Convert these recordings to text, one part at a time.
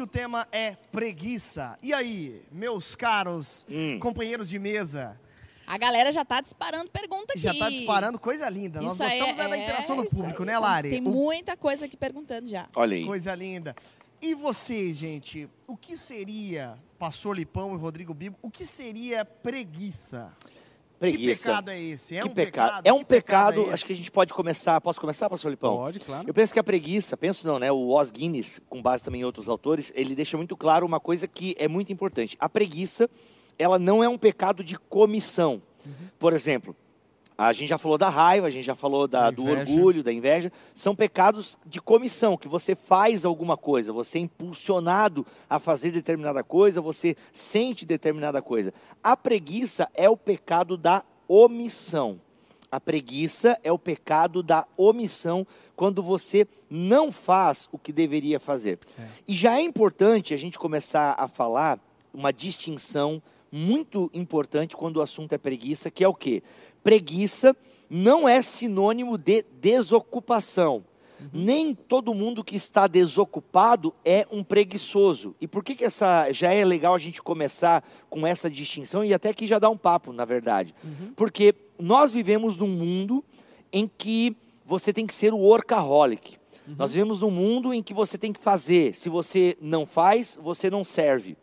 Hoje o tema é preguiça. E aí, meus caros Hum. companheiros de mesa? A galera já tá disparando pergunta aqui. Já tá disparando coisa linda. Nós Isso aí gostamos é, da é- interação do isso público, aí. né, Lari? Tem O- muita coisa aqui perguntando já. Olha aí. Coisa linda. E vocês, gente, o que seria, Pastor Lipão e Rodrigo Bibo, o que seria preguiça? Que Preguiça. pecado é esse? É que um pecado. pecado? É um Que pecado pecado, é acho que a gente pode começar. Posso começar, pastor Lipão? Pode, claro. Eu penso que a preguiça, penso não, né? O Os Guinness, com base também em outros autores, ele deixa muito claro uma coisa que é muito importante. A preguiça, ela não é um pecado de comissão. Uhum. Por exemplo, a gente já falou da raiva, a gente já falou da, do orgulho, da inveja. São pecados de comissão, que você faz alguma coisa, você é impulsionado a fazer determinada coisa, você sente determinada coisa. A preguiça é o pecado da omissão. A preguiça é o pecado da omissão quando você não faz o que deveria fazer. E já é importante a gente começar a falar uma distinção muito importante quando o assunto é preguiça, que é o quê? Preguiça não é sinônimo de desocupação. Nem todo mundo que está desocupado é um preguiçoso. E por que, que essa já é legal a gente começar com essa distinção e até que já dá um papo, na verdade? Porque nós vivemos num mundo em que você tem que ser o workaholic. Nós vivemos num mundo em que você tem que fazer. Se você não faz, você não serve.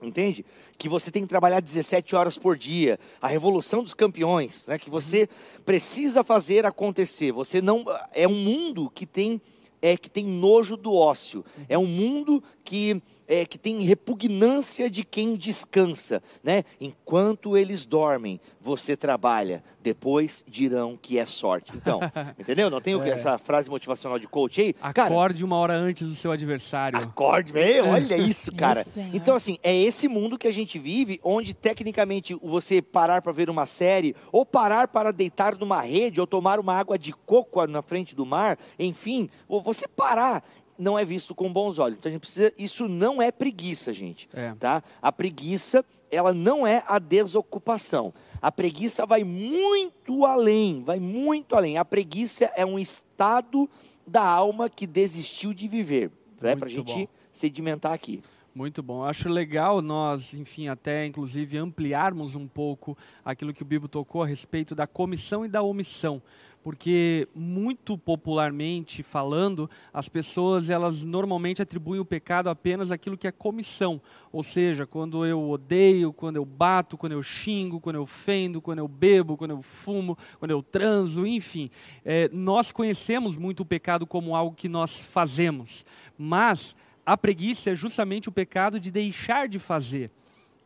Entende? Que você tem que trabalhar 17 horas por dia, a revolução dos campeões, né? que você precisa fazer acontecer. Você não é um mundo que tem é que tem nojo do ócio. É um mundo que é, que tem repugnância de quem descansa, né? Enquanto eles dormem, você trabalha. Depois dirão que é sorte. Então, entendeu? Não tem É. essa frase motivacional de coach aí? Cara, Acorde uma hora antes do seu adversário. Acorde, velho, olha isso, cara. Senhor. Então, assim, é esse mundo que a gente vive, onde tecnicamente você parar para ver uma série, ou parar para deitar numa rede, ou tomar uma água de coco na frente do mar, enfim, ou você parar, não é visto com bons olhos. Então a gente precisa. Isso não é preguiça, gente. É. Tá? A preguiça, ela não é a desocupação. A preguiça vai muito além, vai muito além. A preguiça é um estado da alma que desistiu de viver. Né? Para a gente bom. sedimentar aqui. Muito bom. Acho legal nós, enfim, até inclusive ampliarmos um pouco aquilo que o Bibo tocou a respeito da comissão e da omissão. Porque muito popularmente falando, as pessoas elas normalmente atribuem o pecado apenas àquilo que é comissão, ou seja, quando eu odeio, quando eu bato, quando eu xingo, quando eu ofendo, quando eu bebo, quando eu fumo, quando eu transo, enfim, É, nós conhecemos muito o pecado como algo que nós fazemos, mas a preguiça é justamente o pecado de deixar de fazer.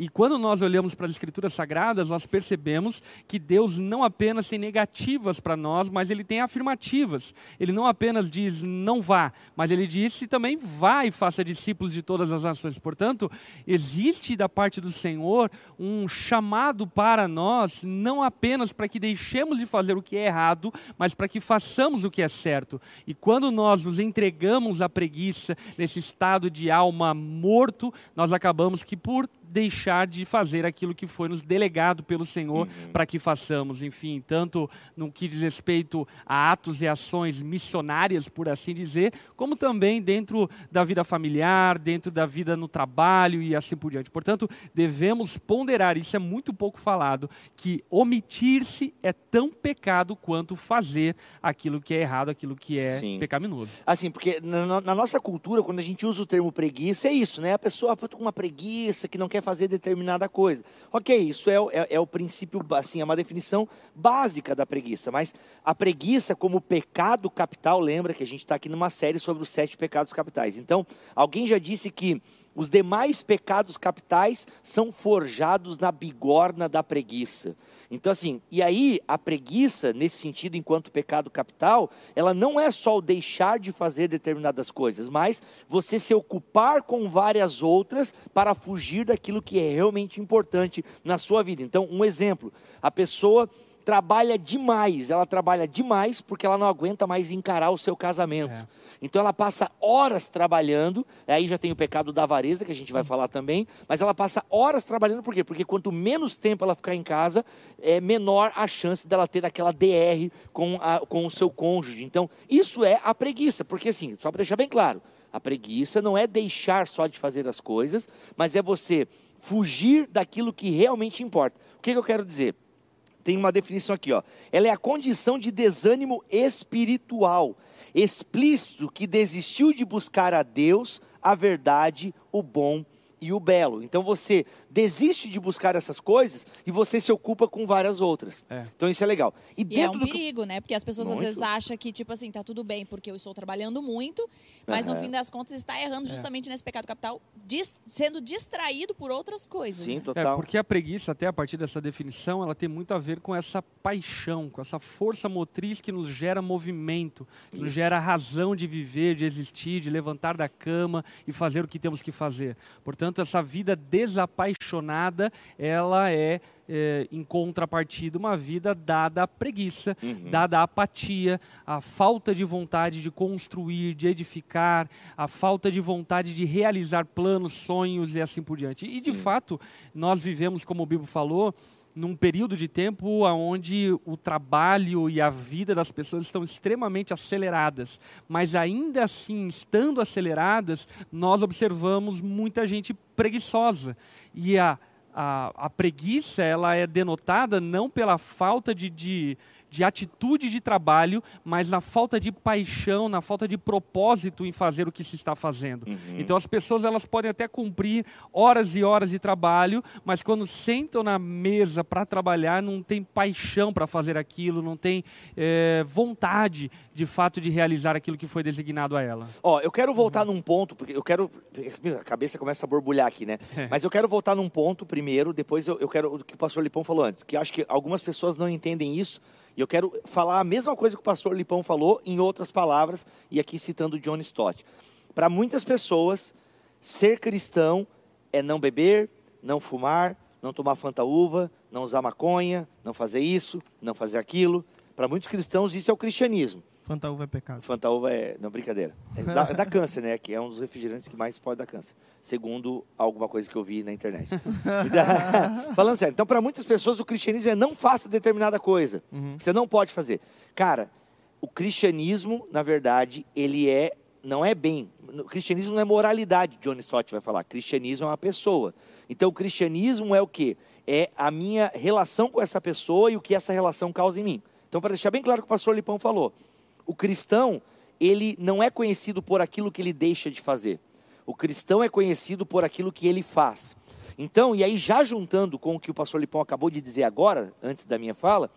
E quando nós olhamos para as Escrituras Sagradas, nós percebemos que Deus não apenas tem negativas para nós, mas Ele tem afirmativas. Ele não apenas diz não vá, mas Ele disse também vá e faça discípulos de todas as nações. Portanto, existe da parte do Senhor um chamado para nós, não apenas para que deixemos de fazer o que é errado, mas para que façamos o que é certo. E quando nós nos entregamos à preguiça, nesse estado de alma morto, nós acabamos que por deixar de fazer aquilo que foi nos delegado pelo Senhor para que façamos, enfim, tanto no que diz respeito a atos e ações missionárias, por assim dizer, como também dentro da vida familiar, dentro da vida no trabalho e assim por diante. Portanto, devemos ponderar, isso é muito pouco falado, que omitir-se é tão pecado quanto fazer aquilo que é errado, aquilo que é Sim. pecaminoso. Assim, porque na, na- nossa cultura, quando a gente usa o termo preguiça, é isso, né? A pessoa está com uma preguiça, que não quer fazer determinada coisa. Ok, isso é, é- é o princípio, assim, é uma definição básica da preguiça. Mas a preguiça como pecado capital, lembra que a gente está aqui numa série sobre os sete pecados capitais. Então, alguém já disse que os demais pecados capitais são forjados na bigorna da preguiça. Então, assim, e aí a preguiça, nesse sentido, enquanto pecado capital, ela não é só o deixar de fazer determinadas coisas, mas você se ocupar com várias outras para fugir daquilo que é realmente importante na sua vida. Então, um exemplo: a pessoa trabalha demais, ela trabalha demais porque ela não aguenta mais encarar o seu casamento. É. Então ela passa horas trabalhando, aí já tem o pecado da avareza, que a gente vai falar também, mas ela passa horas trabalhando por quê? Porque quanto menos tempo ela ficar em casa, é menor a chance dela ter aquela DR com, a- com o seu cônjuge. Então, isso é a preguiça, porque assim, só para deixar bem claro, A preguiça não é deixar só de fazer as coisas, mas é você fugir daquilo que realmente importa. O que, que eu quero dizer? Tem uma definição aqui, ó. Ela é a condição de desânimo espiritual, explícito que desistiu de buscar a Deus, a verdade, o bom e o belo. Então você desiste de buscar essas coisas e você se ocupa com várias outras. É. Então isso é legal. E E é um do que- perigo, né? Porque as pessoas às Muito. vezes acham que, tipo assim, tá tudo bem porque eu estou trabalhando muito, mas no Aham. fim das contas está errando justamente nesse pecado capital, dis- sendo distraído por outras coisas. Sim, né? É, total. porque a preguiça, até a partir dessa definição, ela tem muito a ver com essa paixão, com essa força motriz que nos gera movimento, que nos Isso. gera razão de viver, de existir, de levantar da cama e fazer o que temos que fazer. Portanto, essa vida desapaixonada, ela é, é, em contrapartida, uma vida dada à preguiça, Uhum. dada à apatia, à falta de vontade de construir, de edificar, a falta de vontade de realizar planos, sonhos e assim por diante. E de Sim. fato, nós vivemos, como o Bibo falou, num período de tempo onde o trabalho e a vida das pessoas estão extremamente aceleradas. Mas ainda assim, estando aceleradas, nós observamos muita gente preguiçosa. E a, a, a preguiça ela é denotada não pela falta de, de, de atitude de trabalho, mas na falta de paixão, na falta de propósito em fazer o que se está fazendo. Uhum. Então as pessoas elas podem até cumprir horas e horas de trabalho, mas quando sentam na mesa para trabalhar, não tem paixão para fazer aquilo, não tem eh, vontade de fato de realizar aquilo que foi designado a ela. Ó, eu quero voltar num ponto, porque eu quero. A cabeça começa a borbulhar aqui, né? Mas eu quero voltar num ponto primeiro, depois eu, eu quero o que o pastor Lipão falou antes, que acho que algumas pessoas não entendem isso, e eu quero falar a mesma coisa que o pastor Lipão falou, em outras palavras, e aqui citando John Stott. Para muitas pessoas, ser cristão é não beber, não fumar, não tomar fanta uva, não usar maconha, não fazer isso, não fazer aquilo. Para muitos cristãos, isso é o cristianismo. Fantaúva é pecado. Fantaúva é. Não, brincadeira. É dá, dá câncer, né? Que é um dos refrigerantes que mais pode dar câncer. Segundo alguma coisa que eu vi na internet. Falando sério. Então, para muitas pessoas, o cristianismo é não faça determinada coisa. Você não pode fazer. Cara, o cristianismo, na verdade, ele é. Não é bem. O cristianismo não é moralidade, John Stott vai falar. Cristianismo é uma pessoa. Então, o cristianismo é o quê? É a minha relação com essa pessoa e o que essa relação causa em mim. Então, para deixar bem claro o que o pastor Lipão falou, o cristão, ele não é conhecido por aquilo que ele deixa de fazer. O cristão é conhecido por aquilo que ele faz. Então, e aí já juntando com o que o pastor Lipão acabou de dizer agora, antes da minha fala,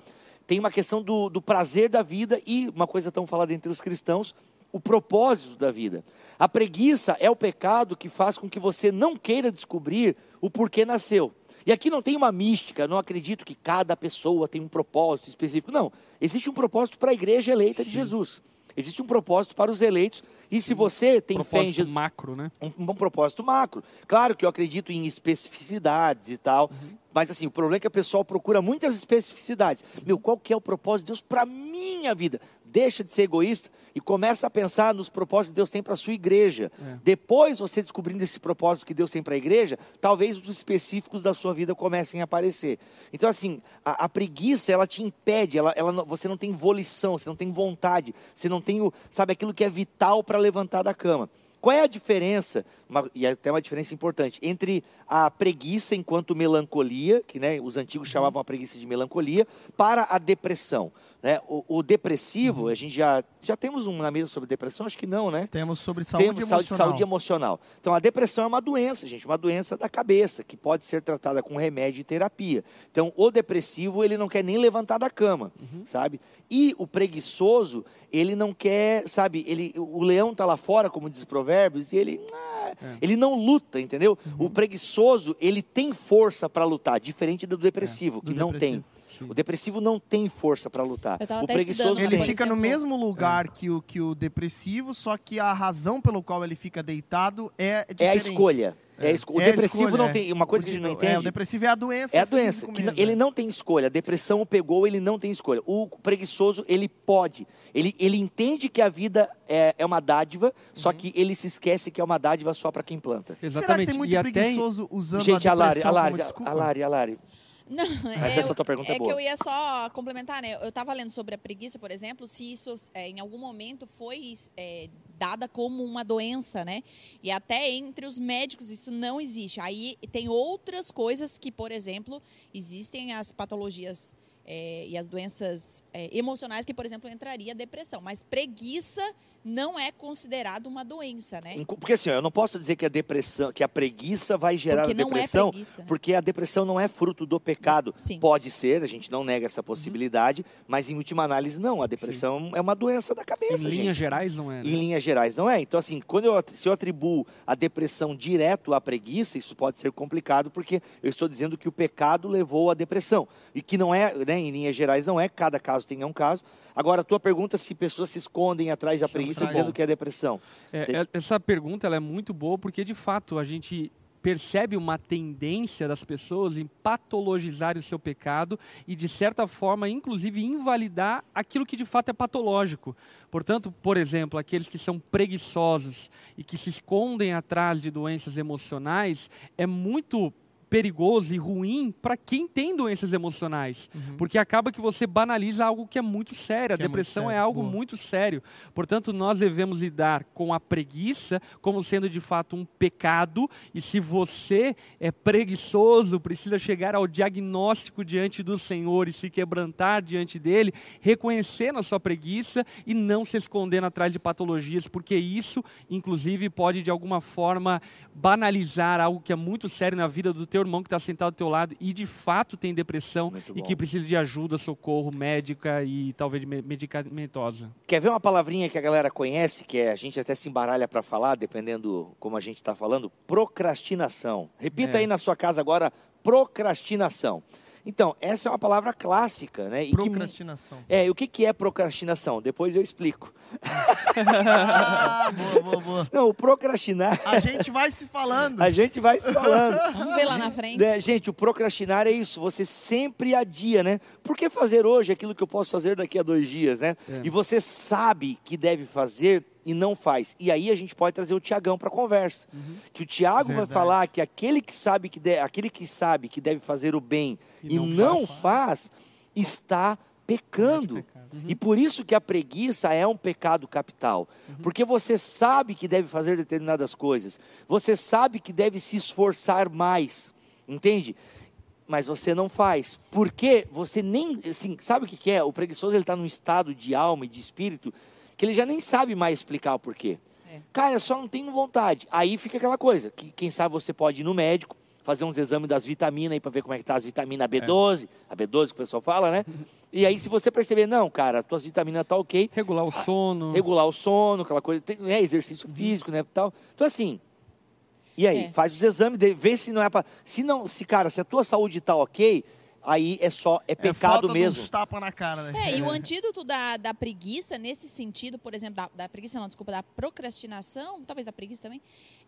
tem uma questão do, do prazer da vida e uma coisa tão falada entre os cristãos, o propósito da vida. A preguiça é o pecado que faz com que você não queira descobrir o porquê nasceu. E aqui não tem uma mística, não acredito que cada pessoa tem um propósito específico. Não, existe um propósito para a igreja eleita de Jesus. Existe um propósito para os eleitos. E se você tem fé em Propósito Jesus, macro, né? um, um bom propósito macro. Claro que eu acredito em especificidades e tal, mas assim, o problema é que o pessoal procura muitas especificidades. Meu, qual que é o propósito de Deus para minha vida? Deixa de ser egoísta e começa a pensar nos propósitos que Deus tem para a sua igreja. Depois, você descobrindo esse propósito que Deus tem para a igreja, talvez os específicos da sua vida comecem a aparecer. Então, assim, a, a preguiça, ela te impede, ela, ela você não tem volição, você não tem vontade, você não tem, o, sabe, aquilo que é vital para levantar da cama. Qual é a diferença, uma- e até uma diferença importante, entre a preguiça enquanto melancolia, que né, os antigos chamavam a preguiça de melancolia, para a depressão? Né? O, o depressivo, a gente já, já temos um na mesa sobre depressão? Acho que não, né? Temos sobre saúde Temos emocional. saúde emocional. Então, a depressão é uma doença, gente, uma doença da cabeça, que pode ser tratada com remédio e terapia. Então, o depressivo, ele não quer nem levantar da cama, sabe? E o preguiçoso, ele não quer, sabe, ele, o leão está lá fora, como diz Provérbios, e ele, ah, ele não luta, entendeu? O preguiçoso, ele tem força para lutar, diferente do depressivo, do que não depressivo. tem. Sim. O depressivo não tem força para lutar. O até preguiçoso Ele fica no mesmo lugar que, o, que o depressivo, só que a razão pelo qual ele fica deitado é diferente. É a escolha. É esco- O É depressivo escolha, não é. tem. Uma coisa que a gente não entende. É, o depressivo é a doença. É a doença, que mesmo, ele é. não tem escolha. A depressão o pegou, ele não tem escolha. O preguiçoso, ele pode. Ele, ele entende que a vida é, é uma dádiva, só Uhum. que ele se esquece que é uma dádiva só para quem planta. Será que Exatamente. tem muito e até preguiçoso usando Gente, a a Lari, depressão a Lari, como a desculpa? Lari, a Lari. Não, Mas essa tua pergunta é é que boa. eu ia só complementar, né? Eu estava lendo sobre a preguiça, por exemplo, se isso é, em algum momento foi é, dada como uma doença, né? E até entre os médicos isso não existe. Aí tem outras coisas que, por exemplo, existem as patologias é, e as doenças é, emocionais que, por exemplo, entraria a depressão. Mas preguiça não é considerado uma doença, né? Porque assim, eu não posso dizer que a depressão, que a preguiça vai gerar Porque depressão, é preguiça. né? porque a depressão não é fruto do pecado. Sim. Pode ser, a gente não nega essa possibilidade, mas em última análise não, a depressão é uma doença da Em cabeça, linhas gente. gerais, não é? né? Em linhas gerais, não é? Então, assim, quando eu, se eu atribuo a depressão direto à preguiça, isso pode ser complicado, porque eu estou dizendo que o pecado levou à depressão. E que não é, né, em linhas gerais, não é, cada caso tem um caso. Agora, a tua pergunta é se pessoas se escondem atrás da é preguiça dizendo bom. que é depressão. É, é- essa pergunta ela é muito boa porque, de fato, a gente percebe uma tendência das pessoas em patologizar o seu pecado e, de certa forma, inclusive, invalidar aquilo que de fato é patológico. Portanto, por exemplo, aqueles que são preguiçosos e que se escondem atrás de doenças emocionais, é muito perigoso e ruim para quem tem doenças emocionais, porque acaba que você banaliza algo que é muito sério. A Que é muito depressão é sério. algo Boa. muito sério. Portanto, nós devemos lidar com a preguiça como sendo de fato um pecado, e se você é preguiçoso, precisa chegar ao diagnóstico diante do Senhor e se quebrantar diante dele, reconhecendo a sua preguiça e não se escondendo atrás de patologias, porque isso, inclusive, pode de alguma forma banalizar algo que é muito sério na vida do teu irmão que está sentado do teu lado e de fato tem depressão e que precisa de ajuda, socorro médica e talvez me- medicamentosa. Quer ver uma palavrinha que a galera conhece, que é, a gente até se embaralha para falar, dependendo como a gente está falando? Procrastinação. Repita É. aí na sua casa agora, procrastinação. Então, essa é uma palavra clássica, né? E que- Procrastinação. é, e o que, que é procrastinação? Depois eu explico. Ah, boa, boa, boa. Não, o procrastinar, A gente vai se falando. a gente vai se falando. Vamos ver lá na frente. Né, gente, o procrastinar é isso, você sempre adia, né? Por que fazer hoje aquilo que eu posso fazer daqui a dois dias, né? É. E você sabe que deve fazer e não faz. E aí a gente pode trazer o Tiagão para a conversa. Que o Tiago vai falar que aquele que sabe que de- aquele que sabe que deve fazer o bem e, E não, não faz, está pecando. Pecado. E por isso que a preguiça é um pecado capital. Porque você sabe que deve fazer determinadas coisas. Você sabe que deve se esforçar mais. Entende? Mas você não faz. Porque você nem. Assim, sabe o que, que é? O preguiçoso ele está num estado de alma e de espírito que ele já nem sabe mais explicar o porquê. É. Cara, eu só não tenho vontade. Aí fica aquela coisa, que quem sabe você pode ir no médico, fazer uns exames das vitaminas aí para ver como é que tá as vitaminas B12, a B12 que o pessoal fala, né? E aí se você perceber, não, cara, tuas vitaminas tá ok, Regular o sono. regular o sono, aquela coisa, né, exercício físico, né, tal. Então assim, e aí, É. faz os exames, vê se não é para, se não, se cara, se a tua saúde tá ok, aí é só é É pecado falta de mesmo. uns tapa na cara, né? É, e o antídoto da, da preguiça, nesse sentido, por exemplo, da, da preguiça, não, desculpa, da procrastinação, talvez da preguiça também,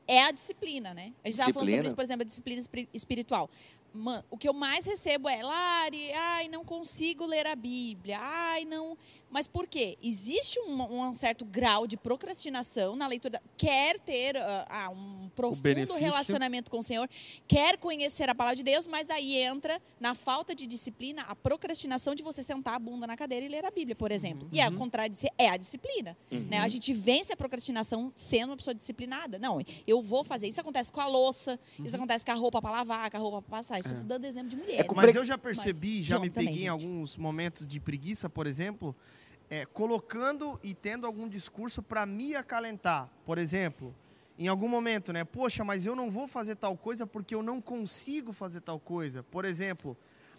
é a disciplina, né? A gente estava falando Disciplina. sobre isso, por exemplo, a disciplina espiritual. Mano, o que eu mais recebo é, Lari, ai, não consigo ler a Bíblia, ai, não. Mas por quê? Existe um, um certo grau de procrastinação na leitura. Da... Quer ter ah, um profundo relacionamento com o Senhor, quer conhecer a palavra de Deus, mas aí entra na falta de disciplina a procrastinação de você sentar a bunda na cadeira e ler a Bíblia, por exemplo. E é o contrário de ser, é a disciplina. Né? A gente vence a procrastinação sendo uma pessoa disciplinada. Não, eu vou fazer. Isso acontece com a louça, isso acontece com a roupa para lavar, com a roupa para passar. Estou dando exemplo de mulher. com Mas eu já percebi, Mas já João me também, peguei em gente. alguns momentos de preguiça, por exemplo, é, colocando e tendo algum discurso para me acalentar. Por exemplo, em algum momento, né? Poxa, mas eu não vou fazer tal coisa porque eu não consigo fazer tal coisa. Por exemplo,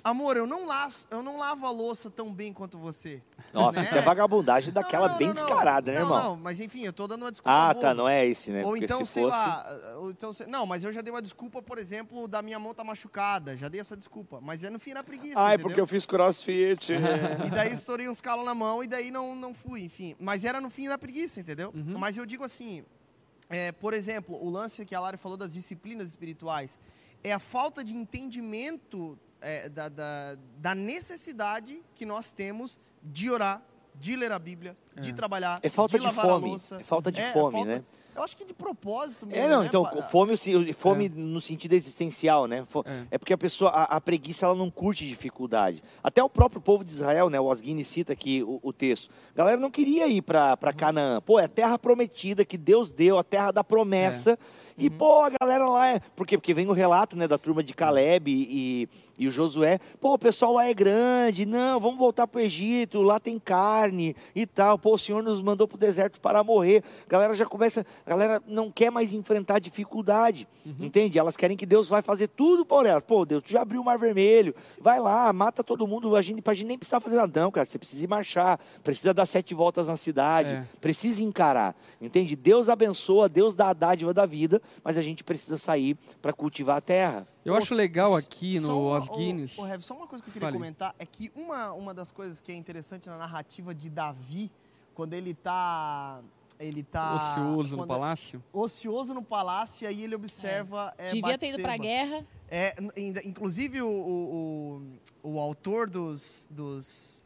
amor, eu não, laço, eu não lavo a louça tão bem quanto você. Nossa, né? isso é vagabundagem Não, daquela não, bem não, não. descarada, né, não, irmão? Não, mas enfim, eu tô dando uma desculpa. Ah, boa. tá, não é esse, né? Ou Porque então, se sei fosse... lá, ou então, sei- não, mas eu já dei uma desculpa, por exemplo, da minha mão tá machucada, já dei essa desculpa, mas é no fim na preguiça, Ai, entendeu? porque eu fiz crossfit. E daí estourei uns calos na mão e daí não, não fui, enfim. Mas era no fim da preguiça, entendeu? Mas eu digo assim, é, por exemplo, o lance que a Lara falou das disciplinas espirituais é a falta de entendimento é, da, da, da necessidade que nós temos de orar, de ler a Bíblia, de trabalhar, É falta de de lavar fome, a louça. é falta de É, fome, falta- né? Eu acho que de propósito mesmo. É, não, né? então, fome, fome no sentido existencial, né? É. É. porque a pessoa, a, a preguiça, ela não curte dificuldade. Até o próprio povo de Israel, né? O Osgini cita aqui o, o texto. A galera não queria ir para Canaã. Pô, é a terra prometida que Deus deu, a terra da promessa. E, pô, a galera lá é. Por quê? Porque vem o relato, né, da turma de Caleb e, e o Josué. Pô, o pessoal lá é grande. Não, vamos voltar pro Egito. Lá tem carne e tal. Pô, o Senhor nos mandou pro deserto para morrer. A galera já começa. A galera não quer mais enfrentar dificuldade. Entende? Elas querem que Deus vai fazer tudo por elas. Pô, Deus, tu já abriu o mar vermelho. Vai lá, mata todo mundo. A gente, a gente nem precisa fazer nada, não, cara. Você precisa ir marchar. Precisa dar sete voltas na cidade. É. Precisa encarar. Entende? Deus abençoa, Deus dá a dádiva da vida, mas a gente precisa sair para cultivar a terra. Eu acho legal aqui no uma- Os Guinness. Ô, ô, Rev, só uma coisa que eu queria Fale. comentar é que uma, uma das coisas que é interessante na narrativa de Davi, quando ele tá. Ele tá. ocioso no palácio. Ocioso no palácio, e aí ele observa. é, Devia ter ido pra Batseba. guerra. É, inclusive o, o, o, o autor dos, dos,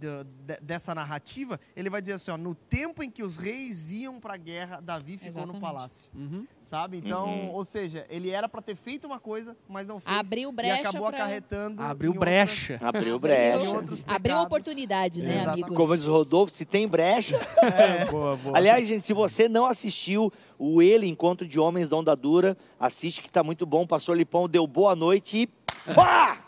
do- de- dessa narrativa, ele vai dizer assim, ó, no tempo em que os reis iam para a guerra, Davi ficou Exatamente. no palácio, Uhum. sabe? Então, Uhum. ou seja, ele era para ter feito uma coisa, mas não fez Abriu e brecha acabou pra- acarretando Abriu brecha. Abriu em brecha. Abriu oportunidade, né, Exatamente. amigos? Como diz o Rodolfo, se tem brecha. Boa, boa. Aliás, gente, se você não assistiu o Ele, Encontro de Homens da Onda Dura, assiste que tá muito bom. O pastor Lipão deu boa noite e. Pá!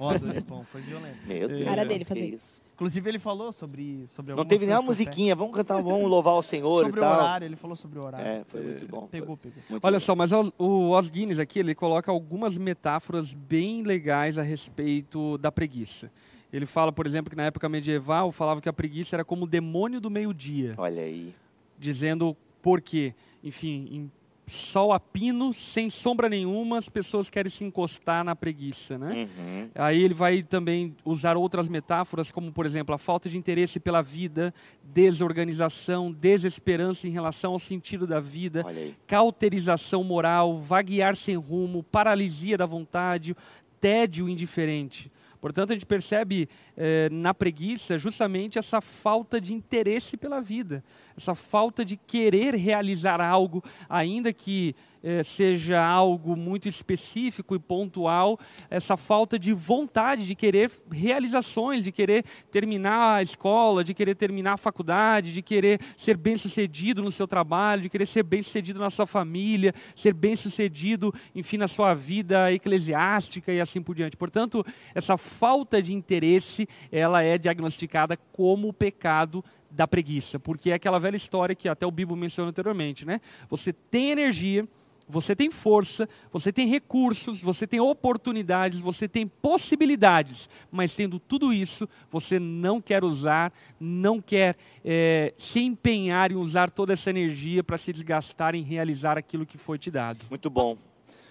Ó, do Lipão, foi violento. Meu Deus. Cara dele fazer isso. Inclusive ele falou sobre sobre Não teve nem uma musiquinha. Vamos cantar, vamos louvar o Senhor sobre e o horário, ele falou sobre o horário. É, foi muito bom. foi Pegou, pegou. muito Olha bom. só, mas o, o Os Guinness aqui, ele coloca algumas metáforas bem legais a respeito da preguiça. Ele fala, por exemplo, que na época medieval falava que a preguiça era como o demônio do meio-dia, Olha aí. dizendo por quê. Enfim, em sol a pino, sem sombra nenhuma, as pessoas querem se encostar na preguiça, né? Uhum. Aí ele vai também usar outras metáforas, como por exemplo a falta de interesse pela vida, desorganização, desesperança em relação ao sentido da vida, cauterização moral, vaguear sem rumo, paralisia da vontade, tédio indiferente. Portanto, a gente percebe eh, na preguiça justamente essa falta de interesse pela vida, essa falta de querer realizar algo, ainda que eh, seja algo muito específico e pontual, essa falta de vontade de querer realizações, de querer terminar a escola, de querer terminar a faculdade, de querer ser bem-sucedido no seu trabalho, de querer ser bem-sucedido na sua família, ser bem-sucedido, enfim, na sua vida eclesiástica e assim por diante. Portanto, essa falta de interesse, ela é diagnosticada como o pecado da preguiça, porque é aquela velha história que até o Bibo mencionou anteriormente, né? Você tem energia, você tem força, você tem recursos, você tem oportunidades, você tem possibilidades, mas tendo tudo isso, você não quer usar, não quer eh, se empenhar em usar toda essa energia para se desgastar em realizar aquilo que foi te dado. Muito bom.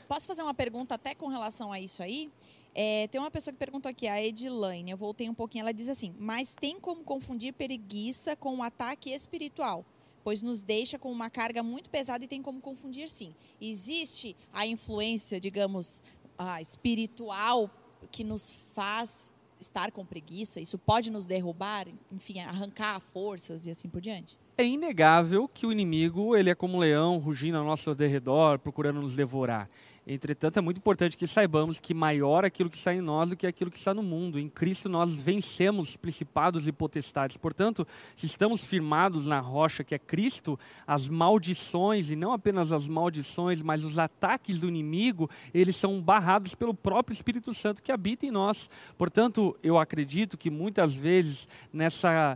Posso fazer uma pergunta até com relação a isso aí? É, tem uma pessoa que perguntou aqui, a Edilaine, eu voltei um pouquinho, ela diz assim, mas tem como confundir preguiça com um ataque espiritual? Pois nos deixa com uma carga muito pesada e tem como confundir sim. Existe a influência, digamos, ah, espiritual que nos faz estar com preguiça? Isso pode nos derrubar, enfim, arrancar forças e assim por diante? É inegável que o inimigo ele é como um leão rugindo ao nosso derredor, procurando nos devorar. Entretanto, é muito importante que saibamos que maior aquilo que está em nós do que aquilo que está no mundo. Em Cristo nós vencemos principados e potestades. Portanto, se estamos firmados na rocha que é Cristo, as maldições, e não apenas as maldições, mas os ataques do inimigo, eles são barrados pelo próprio Espírito Santo que habita em nós. Portanto, eu acredito que muitas vezes nessa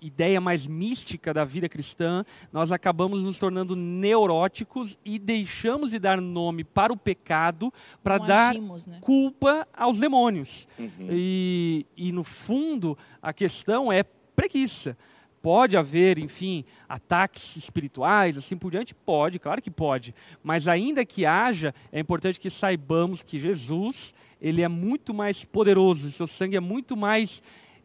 ideia mais mística da vida cristã, nós acabamos nos tornando neuróticos e deixamos de dar nome para o pecado para dar agimos, né? culpa aos demônios. Uhum. E, e, no fundo, a questão é preguiça. Pode haver, enfim, ataques espirituais, assim por diante? Pode, claro que pode. Mas ainda que haja, é importante que saibamos que Jesus, ele é muito mais poderoso, seu sangue é muito mais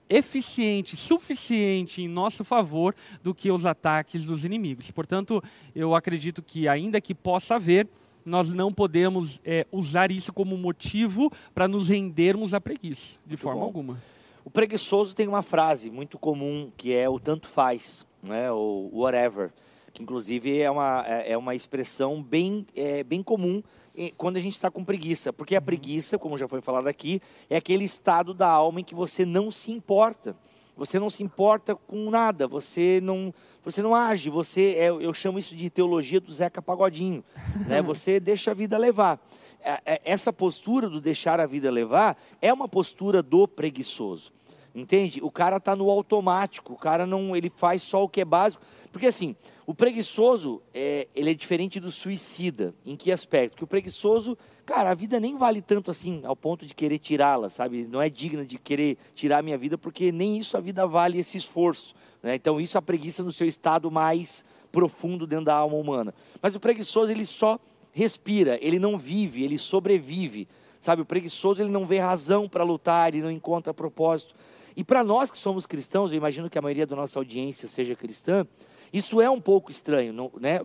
eficiente, suficiente em nosso favor do que os ataques dos inimigos. Portanto, eu acredito que, ainda que possa haver, nós não podemos é, usar isso como motivo para nos rendermos à preguiça, de forma bom. alguma. O preguiçoso tem uma frase muito comum que é o tanto faz, né? Ou whatever. que inclusive é uma, é é uma expressão bem, é, bem comum quando a gente está com preguiça. Porque a preguiça, como já foi falado aqui, é aquele estado da alma em que você não se importa. Você não se importa com nada, você não, você não age, você é, eu chamo isso de teologia do Zeca Pagodinho, né? Você deixa a vida levar. É, é, Essa postura do deixar a vida levar é uma postura do preguiçoso. Entende? O cara está no automático, o cara não, ele faz só o que é básico. Porque assim, o preguiçoso, é, ele é diferente do suicida. Em que aspecto? Que o preguiçoso, cara, a vida nem vale tanto assim, ao ponto de querer tirá-la, sabe? Não é digna de querer tirar a minha vida, porque nem isso a vida vale esse esforço. né? Então, isso a preguiça no seu estado mais profundo dentro da alma humana. Mas o preguiçoso, ele só respira, ele não vive, ele sobrevive. Sabe, o preguiçoso, ele não vê razão para lutar, ele não encontra propósito. E para nós que somos cristãos, eu imagino que a maioria da nossa audiência seja cristã, isso é um pouco estranho, não- né?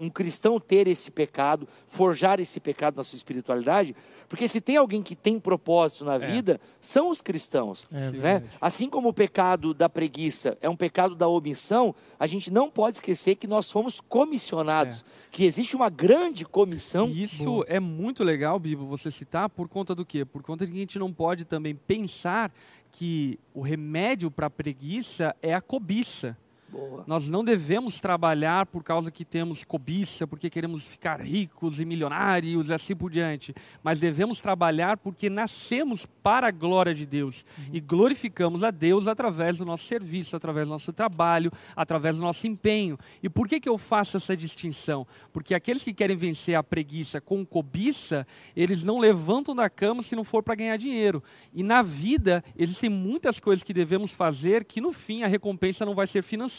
Um cristão ter esse pecado, forjar esse pecado na sua espiritualidade, porque se tem alguém que tem propósito na vida, são os cristãos, É né? Assim como o pecado da preguiça é um pecado da omissão, a gente não pode esquecer que nós fomos comissionados, que existe uma grande comissão. E isso é muito legal, Bibo, você citar, por conta do quê? Por conta de que a gente não pode também pensar que o remédio para a preguiça é a cobiça. Boa. Nós não devemos trabalhar por causa que temos cobiça, porque queremos ficar ricos e milionários e assim por diante. Mas devemos trabalhar porque nascemos para a glória de Deus e glorificamos a Deus através do nosso serviço, através do nosso trabalho, através do nosso empenho. E por que, que eu faço essa distinção? Porque aqueles que querem vencer a preguiça com cobiça, eles não levantam da cama se não for para ganhar dinheiro. E na vida, existem muitas coisas que devemos fazer que no fim a recompensa não vai ser financeira,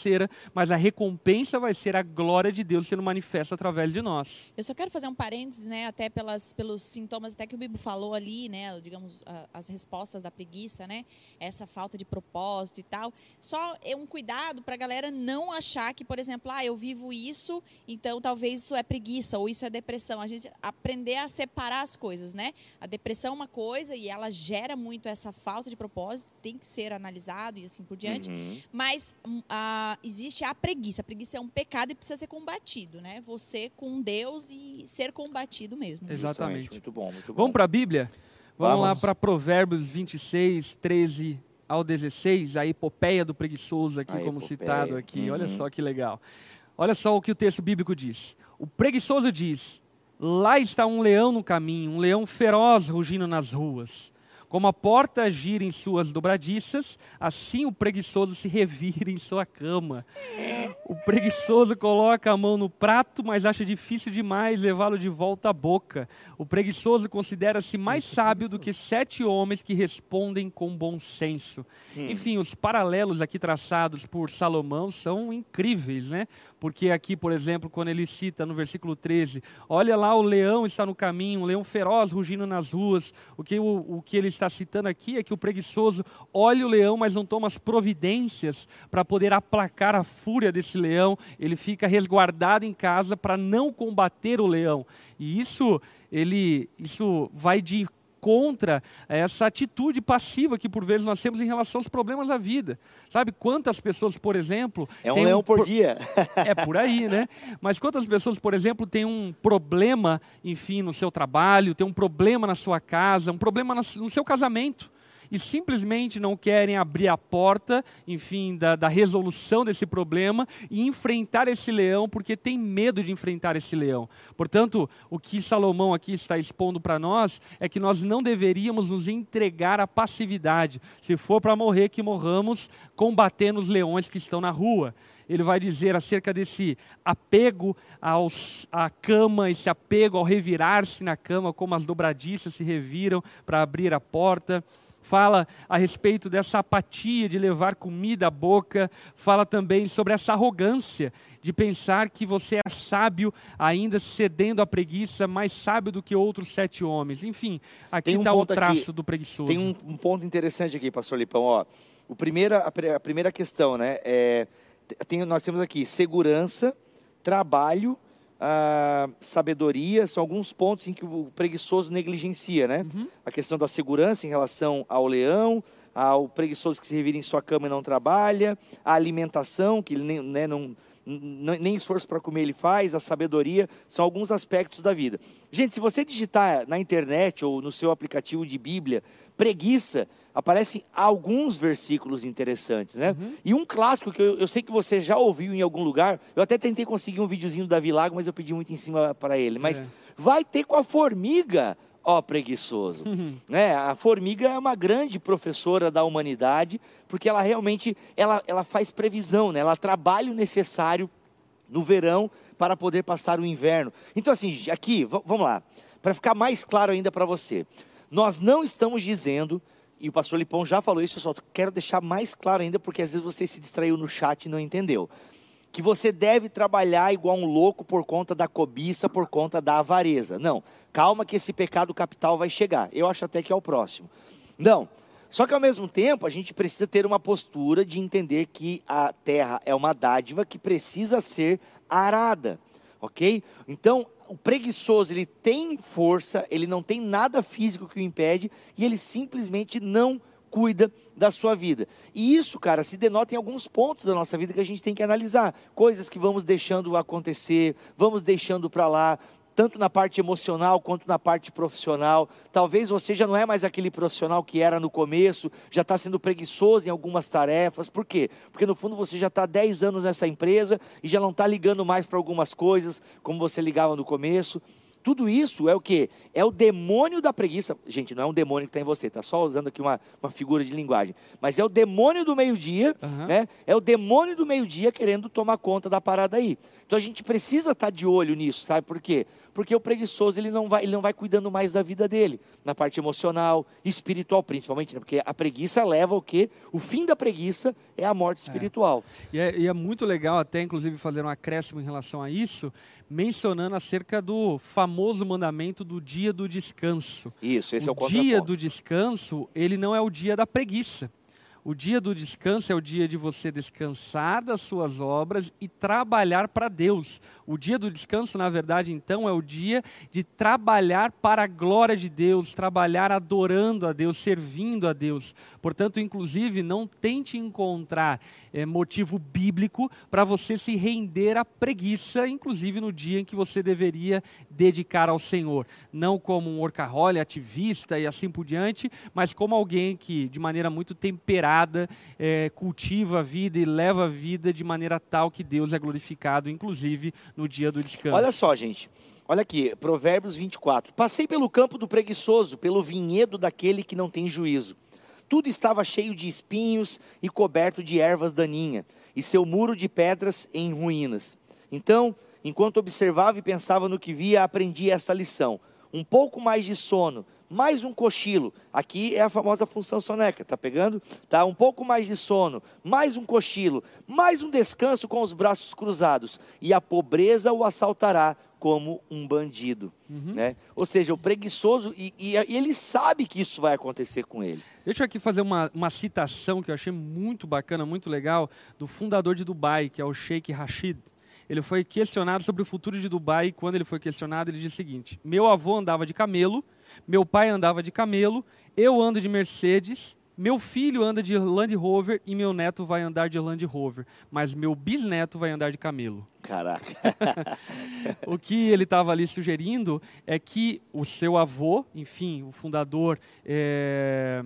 mas a recompensa vai ser a glória de Deus sendo manifesta através de nós. Eu só quero fazer um parênteses, né, até pelas, pelos sintomas até que o Bibo falou ali, né, digamos, a- as respostas da preguiça, né, essa falta de propósito e tal. Só é um cuidado para a galera não achar que, por exemplo, ah, eu vivo isso, então talvez isso é preguiça ou isso é depressão. A gente aprender a separar as coisas, né? A depressão é uma coisa e ela gera muito essa falta de propósito, tem que ser analisado e assim por diante. Uhum. Mas hum, a- existe a preguiça. A preguiça é um pecado e precisa ser combatido, né? Você com Deus e ser combatido mesmo. Exatamente. Muito bom, muito bom. Vamos para a Bíblia? Vamos, lá Vamos. para Provérbios 26, 13 ao 16, a epopeia do preguiçoso aqui, A como epopeia. citado aqui. Olha Uhum. só que legal. Olha só o que o texto bíblico diz. O preguiçoso diz: Lá está um leão no caminho, um leão feroz rugindo nas ruas. Como a porta gira em suas dobradiças, assim o preguiçoso se revira em sua cama. O preguiçoso coloca a mão no prato, mas acha difícil demais levá-lo de volta à boca. O preguiçoso considera-se mais sábio do que sete homens que respondem com bom senso. Enfim, os paralelos aqui traçados por Salomão são incríveis, né? Porque aqui, por exemplo, quando ele cita no versículo 13, olha lá o leão está no caminho, um leão feroz rugindo nas ruas. O que, o, o que ele está citando aqui é que o preguiçoso olha o leão, mas não toma as providências para poder aplacar a fúria desse leão. Ele fica resguardado em casa para não combater o leão. E isso, ele, isso vai de contra essa atitude passiva que por vezes nós temos em relação aos problemas da vida. Sabe quantas pessoas, por exemplo, É um leão por pro- dia. é por aí, né? Mas quantas pessoas, por exemplo, têm um problema, enfim, no seu trabalho, tem um problema na sua casa, um problema no seu casamento e simplesmente não querem abrir a porta, enfim, da, da resolução desse problema e enfrentar esse leão porque tem medo de enfrentar esse leão. Portanto, o que Salomão aqui está expondo para nós é que nós não deveríamos nos entregar à passividade. Se for para morrer, que morramos combatendo os leões que estão na rua ele vai dizer acerca desse apego aos, à cama, esse apego ao revirar-se na cama, como as dobradiças se reviram para abrir a porta. Fala a respeito dessa apatia de levar comida à boca. Fala também sobre essa arrogância de pensar que você é sábio, ainda cedendo à preguiça, mais sábio do que outros sete homens. Enfim, aqui Tem um está o ponto aqui- traço do preguiçoso. Tem um, um ponto interessante aqui, pastor Lipão. Ó, o primeira, a, primeira questão, né? É, te- tem- nós temos aqui segurança, trabalho, ah, sabedoria, são alguns pontos em que o preguiçoso negligencia, né? Uhum. A questão da segurança em relação ao leão, ao preguiçoso que se revira em sua cama e não trabalha, a alimentação, que ele nem- né, não, nem esforço para comer ele faz, a sabedoria, são alguns aspectos da vida. Gente, se você digitar na internet ou no seu aplicativo de Bíblia, preguiça, aparecem alguns versículos interessantes, né? E um clássico que eu, eu sei que você já ouviu em algum lugar, eu até tentei conseguir um videozinho do Davi Lago, mas eu pedi muito em cima para ele. Mas É. vai ter com a formiga, ó preguiçoso. né? A formiga é uma grande professora da humanidade, porque ela realmente ela, ela faz previsão, né? ela trabalha o necessário no verão para poder passar o inverno. Então, assim, aqui, vamos lá, para ficar mais claro ainda para você, nós não estamos dizendo, e o pastor Lipão já falou isso, eu só quero deixar mais claro ainda, porque às vezes você se distraiu no chat e não entendeu que você deve trabalhar igual um louco por conta da cobiça, por conta da avareza. Não, calma que esse pecado capital vai chegar. Eu acho até que é o próximo. Não. Só que ao mesmo tempo, a gente precisa ter uma postura de entender que a terra é uma dádiva que precisa ser arada, OK? Então, o preguiçoso, ele tem força, ele não tem nada físico que o impede e ele simplesmente não cuida da sua vida. E isso, cara, se denota em alguns pontos da nossa vida que a gente tem que analisar. Coisas que vamos deixando acontecer, vamos deixando para lá, tanto na parte emocional quanto na parte profissional. Talvez você já não é mais aquele profissional que era no começo, já está sendo preguiçoso em algumas tarefas. Por quê? Porque no fundo você já está 10 anos nessa empresa e já não está ligando mais para algumas coisas como você ligava no começo. Tudo isso é o que? É o demônio da preguiça. Gente, não é um demônio que está em você, tá só usando aqui uma, uma figura de linguagem. Mas é o demônio do meio-dia, Aham. né? É o demônio do meio-dia querendo tomar conta da parada aí. Então a gente precisa estar de olho nisso, sabe por quê? Porque o preguiçoso ele não vai, ele não vai cuidando mais da vida dele, na parte emocional, espiritual principalmente, né? porque a preguiça leva o quê? O fim da preguiça é a morte espiritual. E é, e é muito legal até, inclusive, fazer um acréscimo em relação a isso, mencionando acerca do famoso mandamento do dia do descanso. Isso, esse é o o dia do descanso, ele não é o dia da preguiça. O dia do descanso é o dia de você descansar das suas obras e trabalhar para Deus. O dia do descanso, na verdade, então, é o dia de trabalhar para a glória de Deus, trabalhar adorando a Deus, servindo a Deus. Portanto, inclusive, não tente encontrar eh, motivo bíblico para você se render à preguiça, inclusive no dia em que você deveria dedicar ao Senhor. Não como um workaholic, ativista e assim por diante, mas como alguém que, de maneira muito temperada, eh, cultiva a vida e leva a vida de maneira tal que Deus é glorificado, inclusive no dia do descanso. Olha só, gente. Olha aqui, Provérbios 24. Passei pelo campo do preguiçoso, pelo vinhedo daquele que não tem juízo. Tudo estava cheio de espinhos e coberto de ervas daninhas, e seu muro de pedras em ruínas. Então, enquanto observava e pensava no que via, aprendi esta lição. Um pouco mais de sono, mais um cochilo. Aqui é a famosa função soneca, tá pegando? Tá, um pouco mais de sono, mais um cochilo, mais um descanso com os braços cruzados, e a pobreza o assaltará como um bandido, né? Ou seja, o preguiçoso e, e- e ele sabe que isso vai acontecer com ele. Deixa eu aqui fazer uma, uma citação que eu achei muito bacana, muito legal, do fundador de Dubai, que é o Sheikh Rashid. Ele foi questionado sobre o futuro de Dubai e quando ele foi questionado, ele disse o seguinte: Meu avô andava de camelo, meu pai andava de camelo, eu ando de Mercedes, meu filho anda de Land Rover e meu neto vai andar de Land Rover, mas meu bisneto vai andar de camelo. Caraca. O que ele estava ali sugerindo é que o seu avô, enfim, o fundador eh,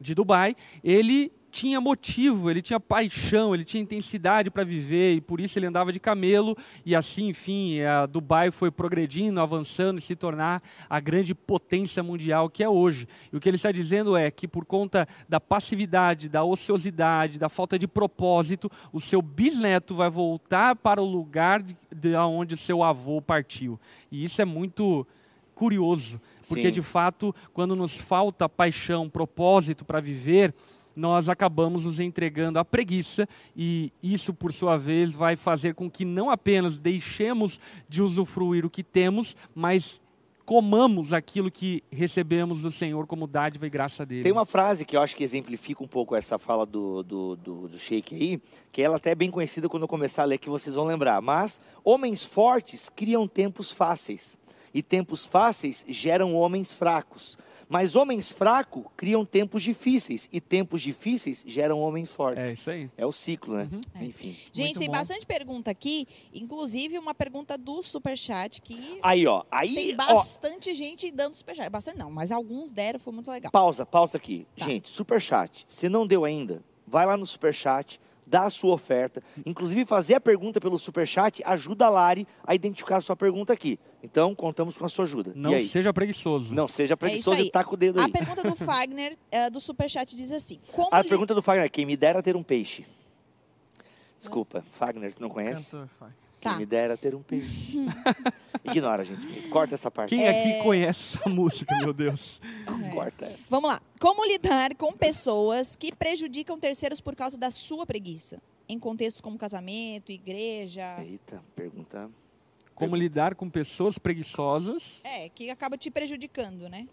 de Dubai, ele tinha motivo, ele tinha paixão, ele tinha intensidade para viver e por isso ele andava de camelo e assim, enfim, a Dubai foi progredindo, avançando e se tornar a grande potência mundial que é hoje. E o que ele está dizendo é que por conta da passividade, da ociosidade, da falta de propósito, o seu bisneto vai voltar para o lugar de, de onde o seu avô partiu. E isso é muito curioso, porque Sim. de fato, quando nos falta paixão, propósito para viver, nós acabamos nos entregando à preguiça e isso, por sua vez, vai fazer com que não apenas deixemos de usufruir o que temos, mas comamos aquilo que recebemos do Senhor como dádiva e graça dele. Tem uma frase que eu acho que exemplifica um pouco essa fala do, do, do, do Sheik aí, que ela até é bem conhecida quando eu começar a ler, que vocês vão lembrar. Mas homens fortes criam tempos fáceis, e tempos fáceis geram homens fracos. Mas homens fracos criam tempos difíceis, e tempos difíceis geram homens fortes. É isso aí. É o ciclo, né? É. Enfim. Gente, Muito tem bom. bastante pergunta aqui, inclusive uma pergunta do Superchat que Aí, ó. Aí, tem ó, bastante gente dando Superchat. Bastante não, mas alguns deram, foi muito legal. Pausa, pausa aqui. Tá. Gente, superchat. Se não deu ainda, vai lá no superchat, dá a sua oferta. Inclusive, fazer a pergunta pelo superchat ajuda a Lari a identificar a sua pergunta aqui. Então, contamos com a sua ajuda. Não e aí? seja preguiçoso. Não seja preguiçoso aí. e taca o dedo aí. A pergunta do Fagner, eh, do Superchat, diz assim: Como A li- pergunta do Fagner é: quem me dera ter um peixe? Desculpa, Fagner, tu não conhece? Cantor, faz. Quem Tá. me dera ter um peixe. Ignora, gente. Corta essa parte. Quem É. aqui conhece essa música, meu Deus? Corta essa. Vamos lá. Como lidar com pessoas que prejudicam terceiros por causa da sua preguiça? Em contextos como casamento, igreja. Eita, pergunta. Como lidar com pessoas preguiçosas? É, que acaba te prejudicando, né?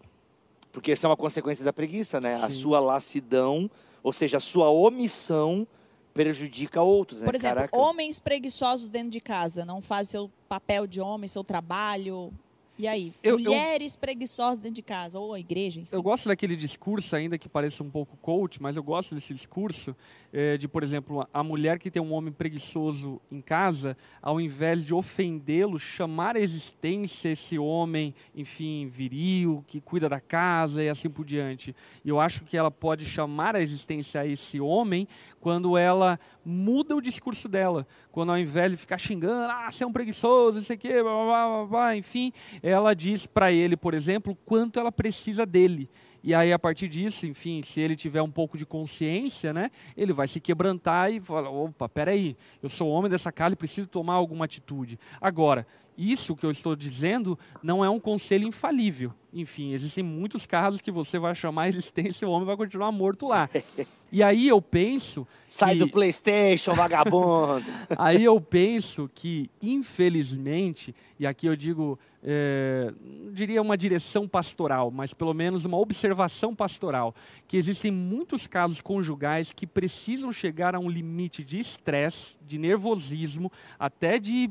Porque isso é uma consequência da preguiça, né? A Sim. sua lassidão, ou seja, a sua omissão prejudica outros, né? Por exemplo, Caraca. homens preguiçosos dentro de casa, não fazem seu papel de homem, seu trabalho. E aí? Eu- eu- Mulheres preguiçosas dentro de casa, ou a igreja, enfim. Eu gosto daquele discurso, ainda que pareça um pouco coach, mas eu gosto desse discurso eh, de, por exemplo, a mulher que tem um homem preguiçoso em casa, ao invés de ofendê-lo, chamar à existência esse homem, enfim, viril, que cuida da casa e assim por diante. E eu acho que ela pode chamar à existência esse homem quando ela muda o discurso dela. Quando ao invés de ficar xingando, ah, você é um preguiçoso, não sei o quê, blá, blá, blá, blá, blá, enfim, ela diz para ele, por exemplo, quanto ela precisa dele. E aí, a partir disso, enfim, se ele tiver um pouco de consciência, né, ele vai se quebrantar e falar: opa, peraí, eu sou homem dessa casa e preciso tomar alguma atitude. Agora, isso que eu estou dizendo não é um conselho infalível. Enfim, existem muitos casos que você vai chamar a existência e o homem vai continuar morto lá. E aí eu penso. Sai que- do PlayStation, vagabundo. Aí eu penso que, infelizmente, e aqui eu digo, é, não diria uma direção pastoral, mas pelo menos uma observação pastoral, que existem muitos casos conjugais que precisam chegar a um limite de estresse, de nervosismo, até de.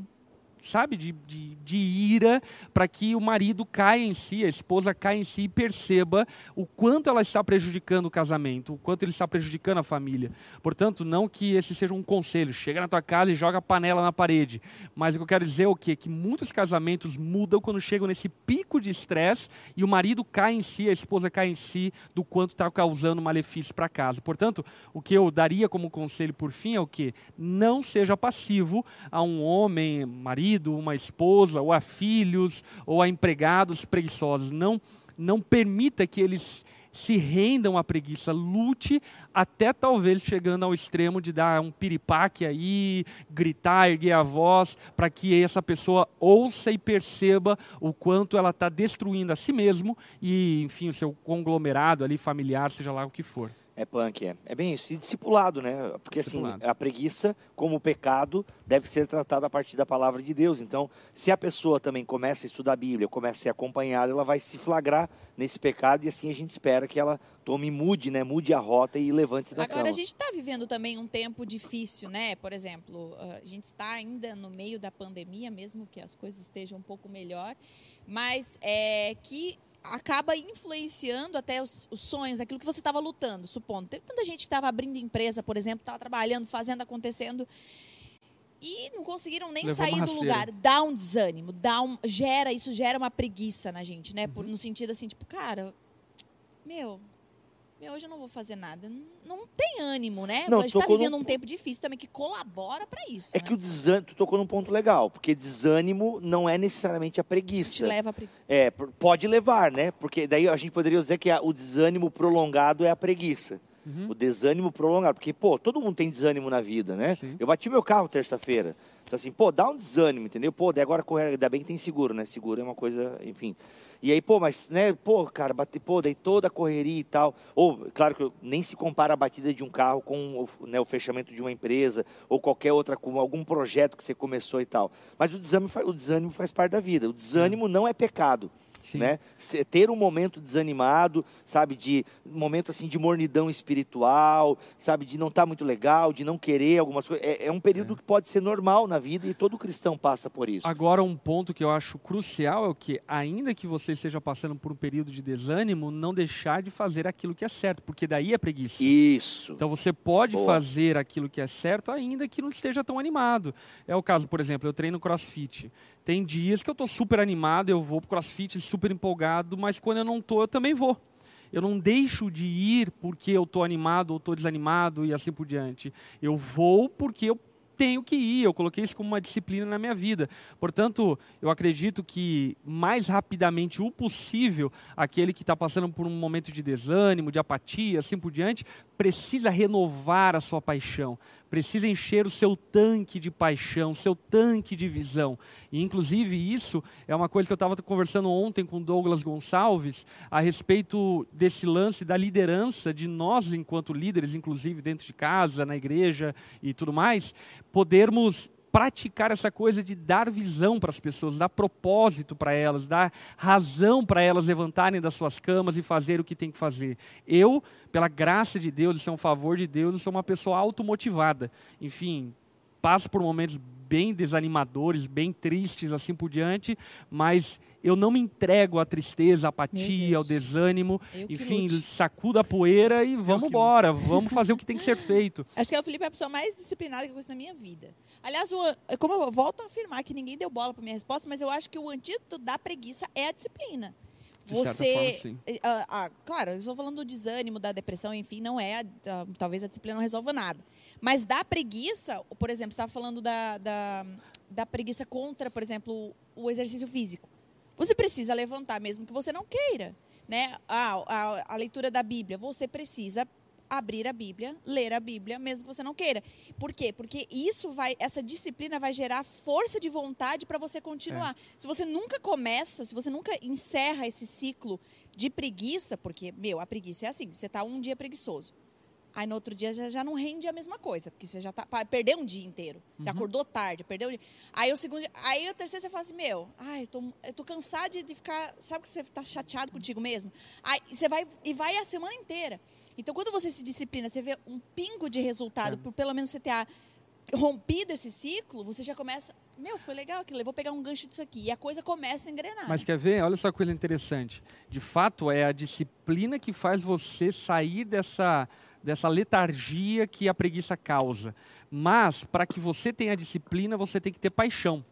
Sabe, de, de, de ira, para que o marido caia em si, a esposa caia em si e perceba o quanto ela está prejudicando o casamento, o quanto ele está prejudicando a família. Portanto, não que esse seja um conselho, chega na tua casa e joga a panela na parede. Mas o que eu quero dizer é o quê? Que muitos casamentos mudam quando chegam nesse pico de estresse e o marido cai em si, a esposa cai em si do quanto está causando malefício para casa. Portanto, o que eu daria como conselho por fim é o quê? Não seja passivo a um homem, marido, uma esposa, ou a filhos, ou a empregados preguiçosos. Não, não permita que eles se rendam à preguiça, lute até talvez chegando ao extremo de dar um piripaque aí, gritar, erguer a voz, para que essa pessoa ouça e perceba o quanto ela está destruindo a si mesmo e, enfim, o seu conglomerado ali familiar, seja lá o que for. É punk, é. É bem isso. E discipulado, né? Porque Discipulado. assim, a preguiça, como pecado, deve ser tratada a partir da palavra de Deus. Então, se a pessoa também começa a estudar a Bíblia, começa a ser acompanhada, ela vai se flagrar nesse pecado e assim a gente espera que ela tome, mude, né? Mude a rota e levante-se da Agora, cama. a gente está vivendo também um tempo difícil, né? Por exemplo, ah, a gente está ainda no meio da pandemia, mesmo que as coisas estejam um pouco melhor, mas é que acaba influenciando até os, os sonhos, aquilo que você estava lutando, supondo. Teve tanta gente que estava abrindo empresa, por exemplo, estava trabalhando, fazendo, acontecendo. E não conseguiram nem Levou sair do lugar. Dá um desânimo, dá um, gera, isso gera uma preguiça na gente, né? Uhum. Por, no sentido assim, tipo, cara, meu, meu, hoje eu não vou fazer nada. Não, não tem ânimo, né? Não, a gente tá vivendo num um tempo difícil também que colabora para isso. É né? que o desânimo, tu tocou num ponto legal, porque desânimo não é necessariamente a te preguiça. leva a preguiça. É, pode levar, né? Porque daí a gente poderia dizer que o desânimo prolongado é a preguiça. Uhum. O desânimo prolongado. Porque, pô, todo mundo tem desânimo na vida, né? Sim. Eu bati meu carro terça-feira. Então, assim, pô, dá um desânimo, entendeu? Pô, daí agora correr, ainda bem que tem seguro, né? Seguro é uma coisa, enfim. E aí, pô, mas, né, pô, cara, bate, pô, daí toda a correria e tal. Ou, claro que nem se compara a batida de um carro com o, né, o fechamento de uma empresa, ou qualquer outra, com algum projeto que você começou e tal. Mas o desânimo, o desânimo faz parte da vida. O desânimo não é pecado. Sim. né? Ter um momento desanimado, sabe, de um momento assim de mornidão espiritual, sabe, de não estar muito legal, de não querer algumas coisas. É, é um período que pode ser normal na vida e todo cristão passa por isso. Agora, um ponto que eu acho crucial é o que, ainda que você esteja passando por um período de desânimo, não deixar de fazer aquilo que é certo, porque daí é preguiça. Isso. Então você pode Boa. fazer aquilo que é certo, ainda que não esteja tão animado. É o caso, por exemplo, eu treino crossfit. Tem dias que eu estou super animado, eu vou pro crossfit super empolgado, mas quando eu não estou, eu também vou. Eu não deixo de ir porque eu estou animado ou estou desanimado e assim por diante. Eu vou porque eu tenho que ir, eu coloquei isso como uma disciplina na minha vida. Portanto, eu acredito que mais rapidamente o possível, aquele que está passando por um momento de desânimo, de apatia, assim por diante, precisa renovar a sua paixão, precisa encher o seu tanque de paixão, seu tanque de visão. E, inclusive, isso é uma coisa que eu estava conversando ontem com Douglas Gonçalves a respeito desse lance da liderança, de nós, enquanto líderes, inclusive dentro de casa, na igreja e tudo mais, podermos praticar essa coisa de dar visão para as pessoas, dar propósito para elas, dar razão para elas levantarem das suas camas e fazer o que tem que fazer. Eu, pela graça de Deus, isso é um favor de Deus, eu sou uma pessoa automotivada. Enfim, passo por momentos bem desanimadores, bem tristes, assim por diante, mas eu não me entrego à tristeza, à apatia, ao desânimo. Eu Enfim, lute. sacudo a poeira e vamos embora, vamos fazer o que tem que ser feito. Acho que o Felipe é a pessoa mais disciplinada que eu conheço na minha vida. Aliás, o- como eu volto a afirmar que ninguém deu bola para minha resposta, mas eu acho que o antídoto da preguiça é a disciplina. De Você, forma, eh, ah, ah, claro, eu estou falando do desânimo, da depressão, enfim, não é, ah, talvez a disciplina não resolva nada. Mas da preguiça, por exemplo, você estava falando da, da, da preguiça contra, por exemplo, o exercício físico. Você precisa levantar, mesmo que você não queira. Né? Ah, a, a leitura da Bíblia, você precisa abrir a Bíblia, ler a Bíblia, mesmo que você não queira. Por quê? Porque isso vai, essa disciplina vai gerar força de vontade para você continuar. Se você nunca começa, se você nunca encerra esse ciclo de preguiça, porque, meu, a preguiça é assim, você tá um dia preguiçoso. Aí no outro dia já, já não rende a mesma coisa, porque você já tá. Perdeu um dia inteiro. Você acordou tarde, perdeu um dia. Aí o segundo dia- Aí o terceiro você fala assim, meu, ai, eu tô, eu tô cansado de, de ficar. Sabe que você tá chateado contigo mesmo? Aí você vai e vai a semana inteira. Então, quando você se disciplina, você vê um pingo de resultado, por pelo menos você ter a- rompido esse ciclo, você já começa. Meu, foi legal aquilo, eu vou pegar um gancho disso aqui. E a coisa começa a engrenar. Mas quer ver? Olha só que coisa interessante. De fato, é a disciplina que faz você sair dessa, dessa letargia que a preguiça causa. Mas, para que você tenha disciplina, você tem que ter paixão.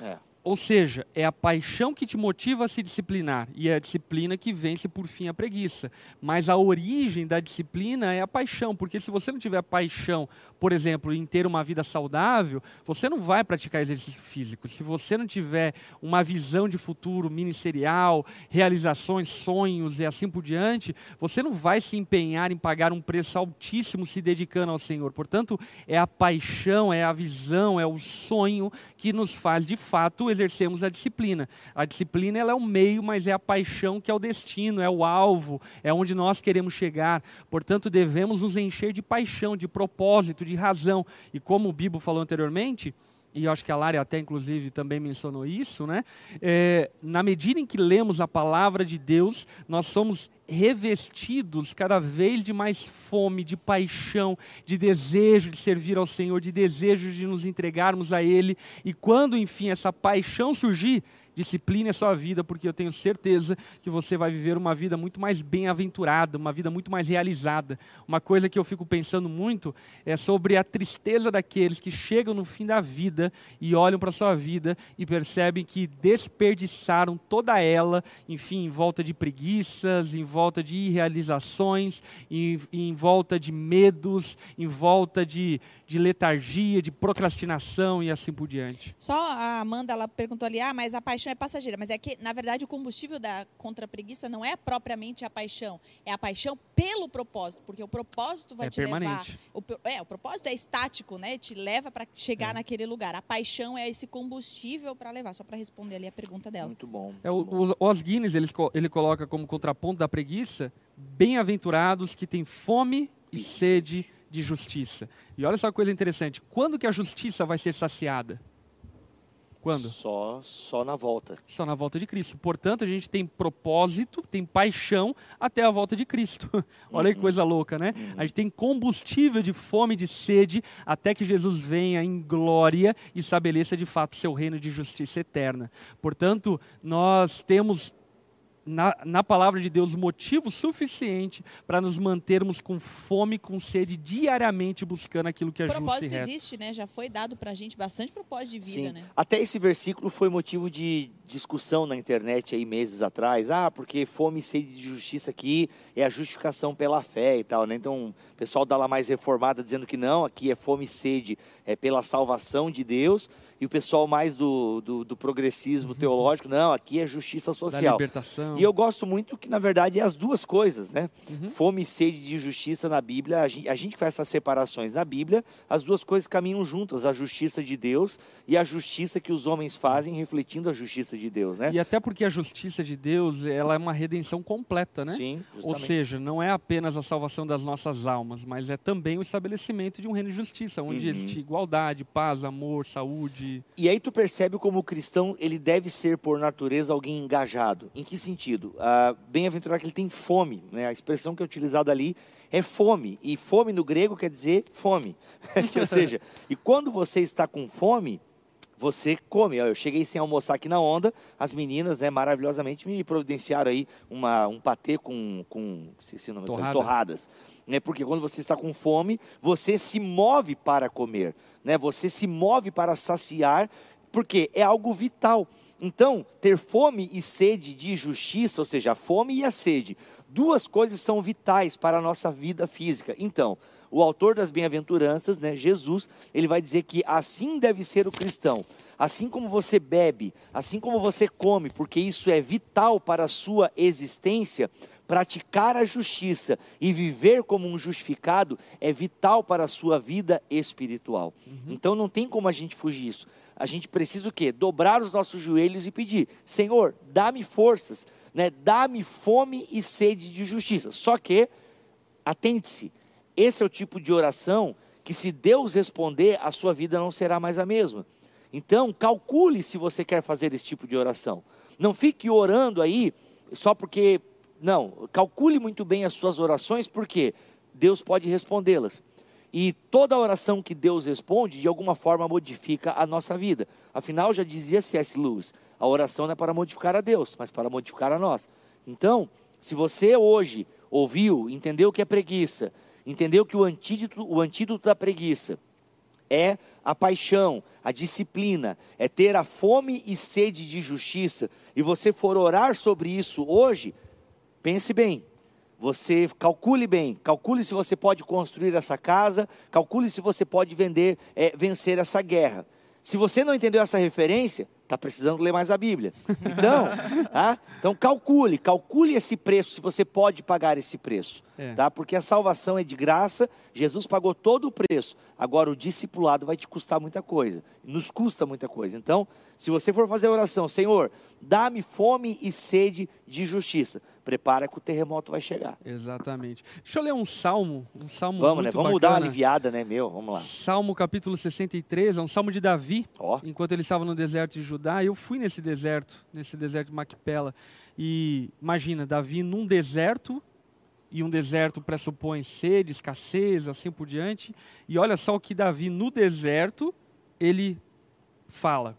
É. Ou seja, é a paixão que te motiva a se disciplinar e é a disciplina que vence por fim a preguiça. Mas a origem da disciplina é a paixão, porque se você não tiver paixão, por exemplo, em ter uma vida saudável, você não vai praticar exercício físico. Se você não tiver uma visão de futuro ministerial, realizações, sonhos e assim por diante, você não vai se empenhar em pagar um preço altíssimo se dedicando ao Senhor. Portanto, é a paixão, é a visão, é o sonho que nos faz de fato exercermos a disciplina. A disciplina ela é o meio, mas é a paixão que é o destino, é o alvo, é onde nós queremos chegar. Portanto, devemos nos encher de paixão, de propósito, de razão. E como o Bibo falou anteriormente, e acho que a Lara até inclusive também mencionou isso, né? É, na medida em que lemos a palavra de Deus, nós somos revestidos cada vez de mais fome, de paixão, de desejo de servir ao Senhor, de desejo de nos entregarmos a Ele. E quando, enfim, essa paixão surgir, discipline a sua vida, porque eu tenho certeza que você vai viver uma vida muito mais bem-aventurada, uma vida muito mais realizada. Uma coisa que eu fico pensando muito é sobre a tristeza daqueles que chegam no fim da vida e olham para a sua vida e percebem que desperdiçaram toda ela, enfim, em volta de preguiças, em volta de irrealizações, em, em volta de medos, em volta de, de letargia, de procrastinação e assim por diante. Só a Amanda ela perguntou ali, ah, mas a paixão é passageira. Mas é que, na verdade, o combustível da contra a preguiça não é propriamente a paixão, é a paixão pelo propósito, porque o propósito vai É te permanente. levar. O, é, o propósito é estático, né? Te leva para chegar É. naquele lugar. A paixão é esse combustível para levar. Só para responder ali a pergunta dela. Muito bom. É, o, o Os Guinness ele, ele coloca como contraponto da preguiça bem-aventurados que têm fome e sede de justiça. E olha só que coisa interessante: quando que a justiça vai ser saciada? Quando? Só, só na volta. Só na volta de Cristo. Portanto, a gente tem propósito, tem paixão até a volta de Cristo. Olha que coisa louca, né? A gente tem combustível de fome e de sede até que Jesus venha em glória e estabeleça de fato seu reino de justiça eterna. Portanto, nós temos na, na palavra de Deus motivo suficiente para nos mantermos com fome, com sede, diariamente buscando aquilo que é justo e propósito reto. existe, né? Já foi dado pra gente bastante propósito de vida, Sim. né? Até esse versículo foi motivo de discussão na internet aí meses atrás. Ah, porque fome e sede de justiça aqui é a justificação pela fé e tal, né? Então, o pessoal da lá mais reformada dizendo que não, aqui é fome e sede é pela salvação de Deus. E o pessoal mais do, do, do progressismo teológico, não, aqui é justiça Da social. libertação. E eu gosto muito que, na verdade, é as duas coisas, né? Uhum. Fome e sede de justiça na Bíblia, a gente, a gente faz essas separações. Na Bíblia, as duas coisas caminham juntas, a justiça de Deus e a justiça que os homens fazem refletindo a justiça de Deus, né? E até porque a justiça de Deus, ela é uma redenção completa, né? Sim, Ou justamente. seja, não é apenas a salvação das nossas almas, mas é também o estabelecimento de um reino de justiça, onde Uhum. existe igualdade, paz, amor, saúde. E aí tu percebe como o cristão ele deve ser por natureza alguém engajado. Em que sentido? Ah, Bem-aventurado que ele tem fome, né? A expressão que é utilizada ali é fome. E fome no grego quer dizer fome. Ou seja, e quando você está com fome, você come. Eu cheguei sem almoçar aqui na onda, as meninas, né, maravilhosamente me providenciaram aí uma, um patê com, com esqueci o nome, Torrada. torradas. Né, porque quando você está com fome, você se move para comer, né? Você se move para saciar, porque é algo vital. Então, ter fome e sede de justiça, ou seja, a fome e a sede, duas coisas são vitais para a nossa vida física. Então, o autor das bem-aventuranças, né, Jesus, ele vai dizer que assim deve ser o cristão. Assim como você bebe, assim como você come, porque isso é vital para a sua existência, praticar a justiça e viver como um justificado é vital para a sua vida espiritual. Então não tem como a gente fugir disso. A gente precisa o quê? Dobrar os nossos joelhos e pedir: Senhor, dá-me forças, né? dá-me fome e sede de justiça. Só que, atente-se, esse é o tipo de oração que, se Deus responder, a sua vida não será mais a mesma. Então, calcule se você quer fazer esse tipo de oração. Não fique orando aí só porque. Não, calcule muito bem as suas orações, porque Deus pode respondê-las. E toda oração que Deus responde, de alguma forma modifica a nossa vida. Afinal, já dizia C.S. Lewis: a oração não é para modificar a Deus, mas para modificar a nós. Então, se você hoje ouviu, entendeu o que é preguiça, entendeu que o antídoto, o antídoto da preguiça é a paixão, a disciplina, é ter a fome e sede de justiça, e você for orar sobre isso hoje, pense bem. Você calcule bem, calcule se você pode construir essa casa, calcule se você pode vender, é, vencer essa guerra. Se você não entendeu essa referência, está precisando ler mais a Bíblia. Então, tá? então calcule, calcule esse preço, se você pode pagar esse preço. É. Tá? Porque a salvação é de graça, Jesus pagou todo o preço. Agora, o discipulado vai te custar muita coisa, nos custa muita coisa. Então, se você for fazer a oração, Senhor, dá-me fome e sede de justiça, prepara que o terremoto vai chegar. Exatamente. Deixa eu ler um salmo, um salmo Vamos, né? Vamos dar uma bacana. aliviada, né, meu? Vamos lá. Salmo capítulo 63, é um salmo de Davi, Ó, enquanto ele estava no deserto de Judá. Eu fui nesse deserto, nesse deserto de Macpela. E imagina, Davi num deserto, e um deserto pressupõe sede, escassez, assim por diante. E olha só o que Davi no deserto, ele fala.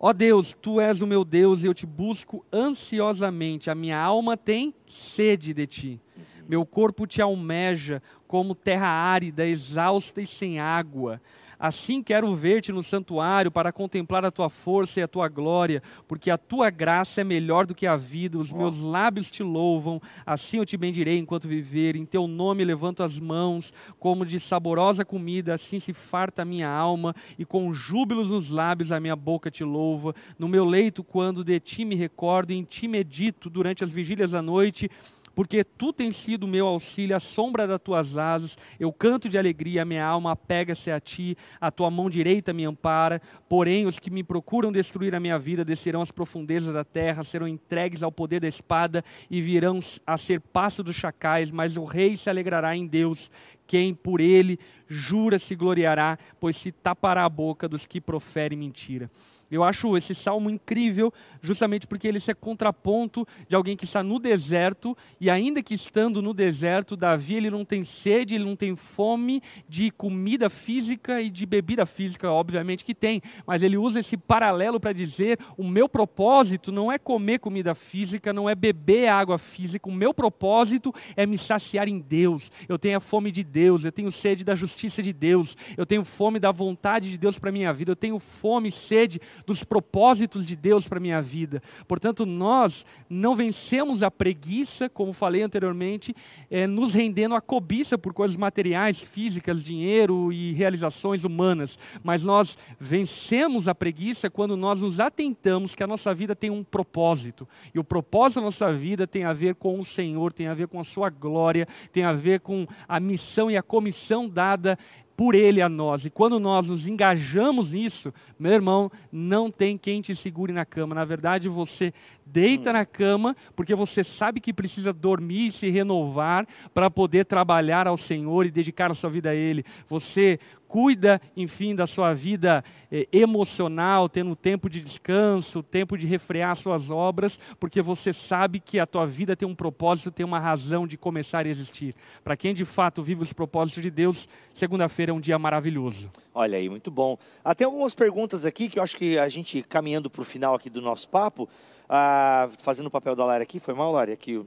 Ó Deus, tu és o meu Deus e eu te busco ansiosamente. A minha alma tem sede de ti. Meu corpo te almeja como terra árida, exausta e sem água. Assim quero ver-te no santuário para contemplar a tua força e a tua glória, porque a tua graça é melhor do que a vida. Os meus lábios te louvam, assim eu te bendirei enquanto viver. Em teu nome levanto as mãos, como de saborosa comida, assim se farta a minha alma, e com júbilos nos lábios a minha boca te louva. No meu leito, quando de ti me recordo, em ti medito durante as vigílias da noite, porque tu tens sido meu auxílio, a sombra das tuas asas. Eu canto de alegria, minha alma apega-se a ti, a tua mão direita me ampara. Porém, os que me procuram destruir a minha vida descerão às profundezas da terra, serão entregues ao poder da espada e virão a ser passo dos chacais. Mas o rei se alegrará em Deus. quem por ele jura se gloriará, pois se tapará a boca dos que proferem mentira. Eu acho esse salmo incrível, justamente porque ele se é contraponto de alguém que está no deserto, e ainda que estando no deserto, Davi ele não tem sede, ele não tem fome de comida física e de bebida física, obviamente que tem, mas ele usa esse paralelo para dizer: o meu propósito não é comer comida física, não é beber água física, o meu propósito é me saciar em Deus. Eu tenho a fome de Deus, eu tenho sede da justiça de Deus, eu tenho fome da vontade de Deus para minha vida, eu tenho fome e sede dos propósitos de Deus para a minha vida. Portanto, nós não vencemos a preguiça, como falei anteriormente, é, nos rendendo à cobiça por coisas materiais, físicas, dinheiro e realizações humanas, mas nós vencemos a preguiça quando nós nos atentamos que a nossa vida tem um propósito. E o propósito da nossa vida tem a ver com o Senhor, tem a ver com a sua glória, tem a ver com a missão e a comissão dada por Ele a nós. E quando nós nos engajamos nisso, meu irmão, não tem quem te segure na cama. Na verdade, você deita na cama porque você sabe que precisa dormir e se renovar para poder trabalhar ao Senhor e dedicar a sua vida a Ele. Você cuida, enfim, da sua vida eh, emocional, tendo tempo de descanso, tempo de refrear suas obras, porque você sabe que a tua vida tem um propósito, tem uma razão de começar a existir. Para quem de fato vive os propósitos de Deus, segunda-feira é um dia maravilhoso. Olha aí, muito bom. Ah, tem algumas perguntas aqui que eu acho que a gente, caminhando para o final aqui do nosso papo, ah, fazendo o papel da Lara aqui, foi mal, Lara? Aqui, eu,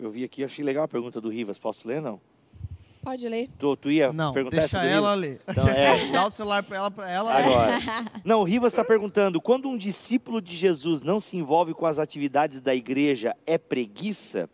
eu vi aqui, achei legal a pergunta do Rivas. Posso ler, não? Pode ler. Tu, tu ia Não, perguntar deixa ela ler. Então, é, Dá o celular para ela, para ela. Agora. Não, o Rivas está perguntando: quando um discípulo de Jesus não se envolve com as atividades da igreja, é preguiça?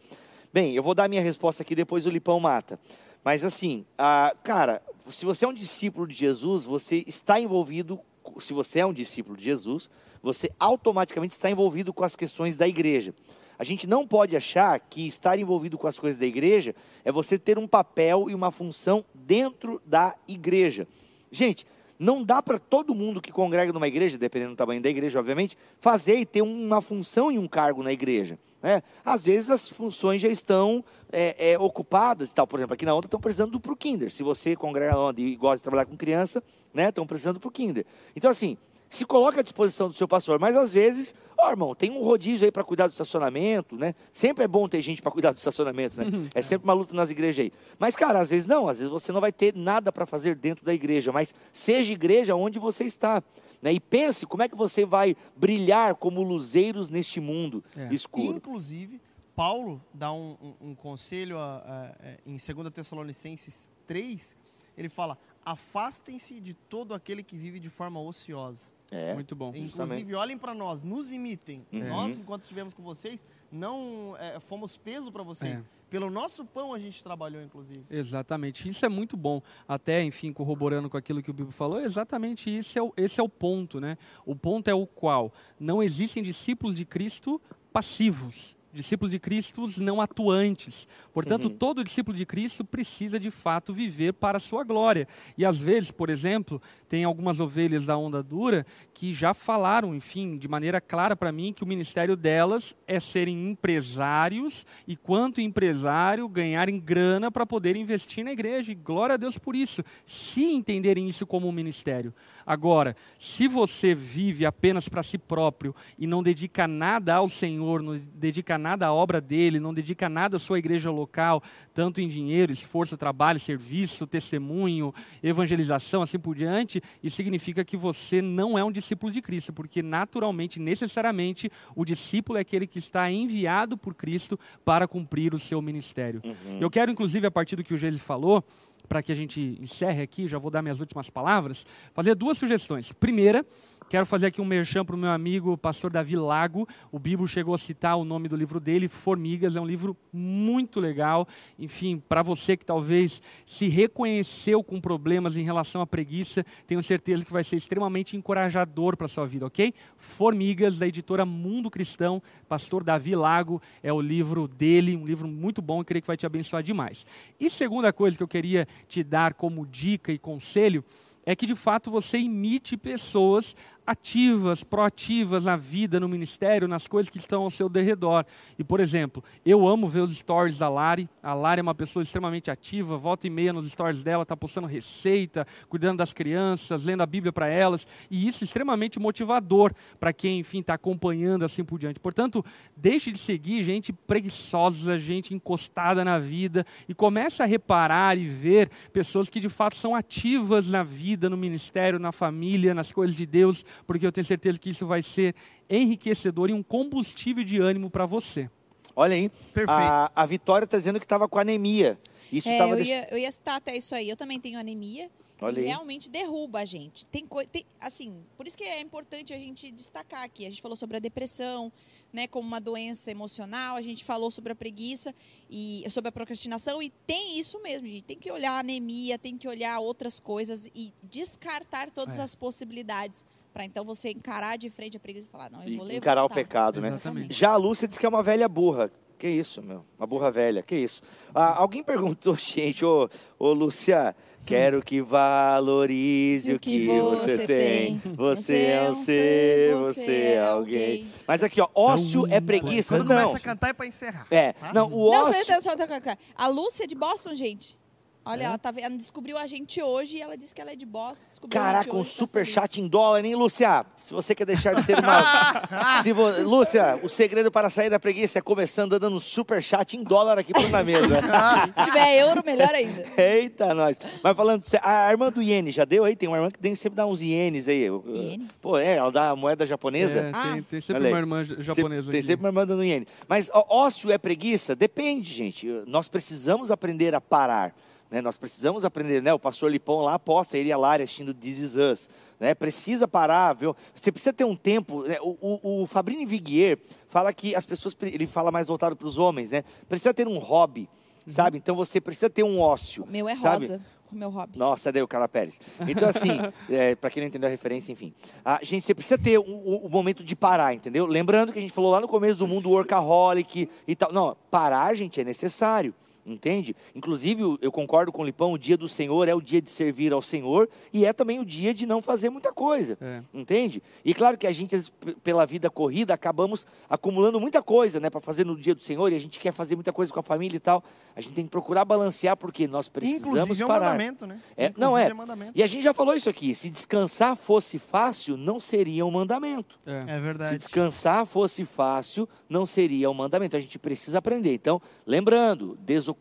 Bem, eu vou dar minha resposta aqui, depois o Lipão mata. Mas assim, ah, cara, se você é um discípulo de Jesus, você está envolvido, se você é um discípulo de Jesus, você automaticamente está envolvido com as questões da igreja. A gente não pode achar que estar envolvido com as coisas da igreja é você ter um papel e uma função dentro da igreja. Gente, não dá para todo mundo que congrega numa igreja, dependendo do tamanho da igreja, obviamente, fazer e ter uma função e um cargo na igreja. Né? Às vezes as funções já estão é, é, ocupadas e tal. Por exemplo, aqui na onda estão precisando do pro Kinder. Se você congrega na onda e gosta de trabalhar com criança, né, estão precisando pro Kinder. Então, assim, se coloca à disposição do seu pastor, mas às vezes, ó, irmão, tem um rodízio aí para cuidar do estacionamento, né? Sempre é bom ter gente para cuidar do estacionamento, né? É sempre uma luta nas igrejas aí. Mas, cara, às vezes não, às vezes você não vai ter nada para fazer dentro da igreja, mas seja igreja onde você está. Né? E pense como é que você vai brilhar como luzeiros neste mundo É. escuro. Inclusive, Paulo dá um, um- um conselho a- a- a- em 2 Tessalonicenses 3, ele fala, afastem-se de todo aquele que vive de forma ociosa. É. Muito bom. Inclusive, olhem para nós, nos imitem. Uhum. Nós, enquanto estivemos com vocês, não é, fomos peso para vocês. É. Pelo nosso pão a gente trabalhou, inclusive. Exatamente, isso é muito bom. Até, enfim, corroborando com aquilo que o Bibo falou, exatamente isso é o, esse é o ponto, né? O ponto é o qual não existem discípulos de Cristo passivos, discípulos de Cristo não atuantes. Portanto, Uhum. todo discípulo de Cristo precisa de fato viver para a sua glória. E às vezes, por exemplo, tem algumas ovelhas da onda dura que já falaram, enfim, de maneira clara para mim que o ministério delas é serem empresários e quanto empresário ganharem grana para poder investir na igreja. E glória a Deus por isso, se entenderem isso como um ministério. Agora, se você vive apenas para si próprio e não dedica nada ao Senhor, não dedica nada à obra dele, não dedica nada à sua igreja local, tanto em dinheiro, esforço, trabalho, serviço, testemunho, evangelização, assim por diante, isso significa que você não é um discípulo de Cristo, porque naturalmente, necessariamente, o discípulo é aquele que está enviado por Cristo para cumprir o seu ministério. Uhum. Eu quero, inclusive, a partir do que o Geise falou, para que a gente encerre aqui, já vou dar minhas últimas palavras, fazer duas sugestões. Primeira, quero fazer aqui um merchan para o meu amigo pastor Davi Lago. O Bibo chegou a citar o nome do livro dele, Formigas. É um livro muito legal. Enfim, para você que talvez se reconheceu com problemas em relação à preguiça, tenho certeza que vai ser extremamente encorajador para a sua vida, ok? Formigas, da editora Mundo Cristão, pastor Davi Lago, é o livro dele, um livro muito bom e creio que vai te abençoar demais. E segunda coisa que eu queria te dar como dica e conselho é que de fato você imite pessoas ativas, proativas na vida, no ministério, nas coisas que estão ao seu derredor. E, por exemplo, eu amo ver os stories da Lari. A Lari é uma pessoa extremamente ativa, volta e meia nos stories dela, está postando receita, cuidando das crianças, lendo a Bíblia para elas. E isso é extremamente motivador para quem, enfim, está acompanhando assim por diante. Portanto, deixe de seguir gente preguiçosa, gente encostada na vida e comece a reparar e ver pessoas que de fato são ativas na vida, no ministério, na família, nas coisas de Deus porque eu tenho certeza que isso vai ser enriquecedor e um combustível de ânimo para você. Olha aí, Perfeito. a, a Vitória está dizendo que estava com anemia. Isso É, tava eu, deix- ia, eu ia citar até isso aí. Eu também tenho anemia. Olha e aí. realmente derruba a gente. Tem, coi- tem assim, por isso que é importante a gente destacar aqui. A gente falou sobre a depressão, né, como uma doença emocional. A gente falou sobre a preguiça e sobre a procrastinação e tem isso mesmo, gente. Tem que olhar a anemia, tem que olhar outras coisas e descartar todas É. as possibilidades para então você encarar de frente a preguiça e falar, não, eu vou levantar. encarar o pecado, né? Exatamente. Já a Lúcia disse que é uma velha burra. Que isso, meu? Uma burra velha, que isso? Ah, alguém perguntou, gente, ô, ô Lúcia, quero que valorize o que, você, tem. Você é um ser, você é alguém. Mas aqui, ó, ócio é preguiça? Quando Não. começa a cantar é pra encerrar. É, tá? não, o Não, só, ócio... só, só, só, só. A Lúcia é de Boston, gente. Olha, É? ela, tá, ela descobriu a gente hoje e ela disse que ela é de Boston. Caraca, um hoje, tá super feliz. chat em dólar, hein, Lúcia? Se você quer deixar de ser uma... Se vo... Lúcia, o segredo para sair da preguiça é começando dando um super chat em dólar aqui pra na mesa. Se tiver euro, melhor ainda. Eita, nós. Mas falando, a irmã do iene já deu aí? Tem uma irmã que tem sempre dá uns ienes aí. Iene? Pô, é, ela dá a moeda japonesa. É, Ah. tem, tem sempre Olha uma irmã japonesa Tem aqui. sempre uma irmã dando iene. Mas ó, ócio é preguiça? Depende, gente. Nós precisamos aprender a parar. Né? Nós precisamos aprender, né? O pastor Lipão lá aposta, ele e a Lari assistindo This Is Us. Né? Precisa parar, viu? Você precisa ter um tempo. né? O, o, o Fabrini Viguier fala que as pessoas, ele fala mais voltado para os homens, né? Precisa ter um hobby, sabe? Então você precisa ter um ócio. Meu é sabe? rosa, o meu hobby. Nossa, daí o Carla Pérez. Então, assim, é, para quem não entendeu a referência, enfim. A gente, você precisa ter o um, um momento de parar, entendeu? Lembrando que a gente falou lá no começo do mundo workaholic e tal. Não, parar, gente, é necessário. Entende? Inclusive, eu concordo com o Lipão, o dia do Senhor é o dia de servir ao Senhor e é também o dia de não fazer muita coisa. É. Entende? E claro que a gente, pela vida corrida, acabamos acumulando muita coisa, né, para fazer no dia do Senhor e a gente quer fazer muita coisa com a família e tal. A gente tem que procurar balancear porque nós precisamos Inclusive é um parar. mandamento, né? É, Inclusive não, é. mandamento. E a gente já falou isso aqui. Se descansar fosse fácil, não seria um mandamento. É. É Se verdade. descansar fosse fácil, não seria um mandamento. A gente precisa aprender. Então, lembrando, desocupação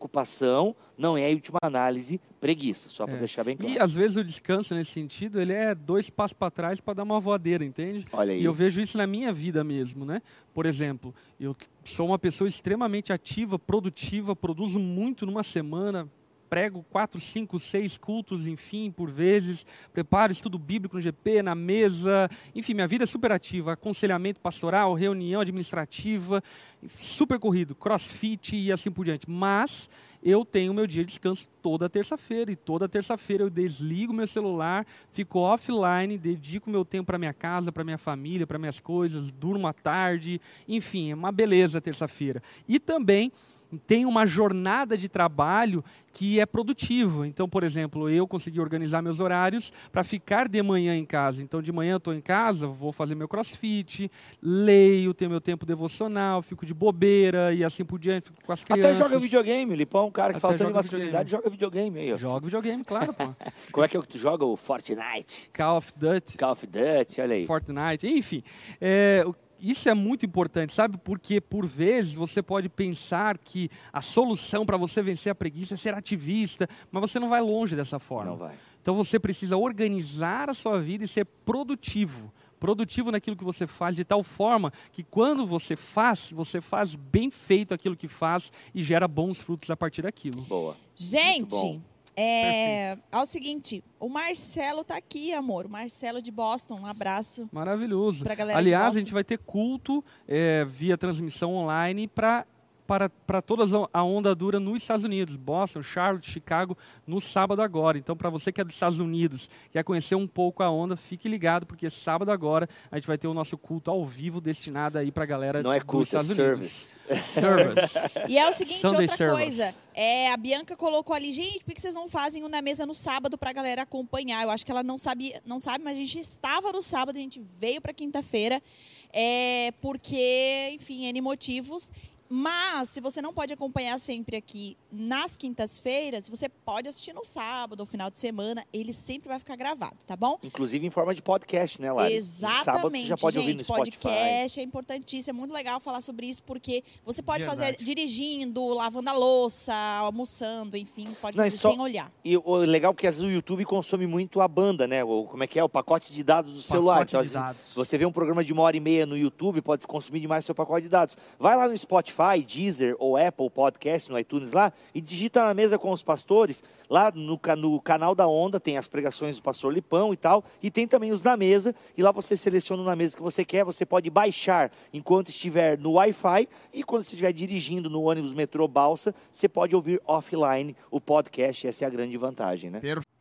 não é, em última análise, preguiça. Só para É. deixar bem claro. E às vezes o descanso nesse sentido, ele é dois passos para trás para dar uma voadeira, entende? Olha aí. E eu vejo isso na minha vida mesmo, né? Por exemplo, eu sou uma pessoa extremamente ativa, produtiva, produzo muito numa semana, prego quatro, cinco, seis cultos, enfim, por vezes, preparo estudo bíblico no GP, na mesa, enfim, minha vida é super ativa, aconselhamento pastoral, reunião administrativa, super corrido, crossfit e assim por diante. Mas eu tenho meu dia de descanso toda terça-feira e toda terça-feira eu desligo meu celular, fico offline, dedico meu tempo para minha casa, para minha família, para minhas coisas, durmo à tarde, enfim, é uma beleza terça-feira. E também tem uma jornada de trabalho que é produtiva. Então, por exemplo, eu consegui organizar meus horários para ficar de manhã em casa. Então, de manhã eu estou em casa, vou fazer meu crossfit, leio, tenho meu tempo devocional, fico de bobeira e assim por diante, fico com as crianças. Até joga videogame, Lipão, um cara que Até fala tanto de joga masculinidade, joga videogame aí, ó. Jogo videogame, claro, pô. Como é que é que tu joga? O Fortnite, Call of Duty, Call of Duty, olha aí. Fortnite, enfim. É, o- isso é muito importante, sabe? Porque por vezes você pode pensar que a solução para você vencer a preguiça é ser ativista, mas você não vai longe dessa forma. Não vai. Então você precisa organizar a sua vida e ser produtivo. Produtivo naquilo que você faz, de tal forma que quando você faz, você faz bem feito aquilo que faz e gera bons frutos a partir daquilo. Boa. Gente, bom. É, é o seguinte, o Marcelo tá aqui, amor. O Marcelo de Boston, um abraço Maravilhoso. pra galera Aliás, a gente vai ter culto é, via transmissão online para para, para todas a- a onda dura nos Estados Unidos, Boston, Charlotte, Chicago, no sábado agora. Então, para você que é dos Estados Unidos, quer conhecer um pouco a onda, fique ligado, porque sábado agora a gente vai ter o nosso culto ao vivo destinado aí para a galera Não é dos culto, é Estados service. Unidos. Service. E é o seguinte, Sunday outra service. coisa. É, a Bianca colocou ali, gente, por que vocês não fazem um na mesa no sábado pra galera acompanhar? Eu acho que ela não sabia, não sabe, mas a gente estava no sábado, a gente veio pra quinta-feira, é, porque, enfim, N motivos. Mas, se você não pode acompanhar sempre aqui nas quintas-feiras, você pode assistir no sábado ou final de semana. Ele sempre vai ficar gravado, tá bom? Inclusive em forma de podcast, né, Lari? Exatamente, Sábado você já pode gente, ouvir no Spotify. podcast é importantíssimo, é muito legal falar sobre isso porque você pode fazer Verdade. dirigindo, lavando a louça, almoçando, enfim, pode Não, fazer só- sem olhar. E o legal é que às vezes o YouTube consome muito a banda, né? O, como é que é? O pacote de dados do celular. Pacote Então, de às vezes, dados. você vê um programa de uma hora e meia no YouTube, pode consumir demais seu pacote de dados. Vai lá no Spotify, Deezer ou Apple Podcast, no iTunes lá, e digita na mesa com os pastores. Lá no, no canal da Onda tem as pregações do pastor Lipão e tal, e tem também os na mesa, e lá você seleciona o na mesa que você quer, você pode baixar enquanto estiver no Wi-Fi, e quando você estiver dirigindo no ônibus, metrô, balsa, você pode ouvir offline o podcast, essa é a grande vantagem, né? Perfeito.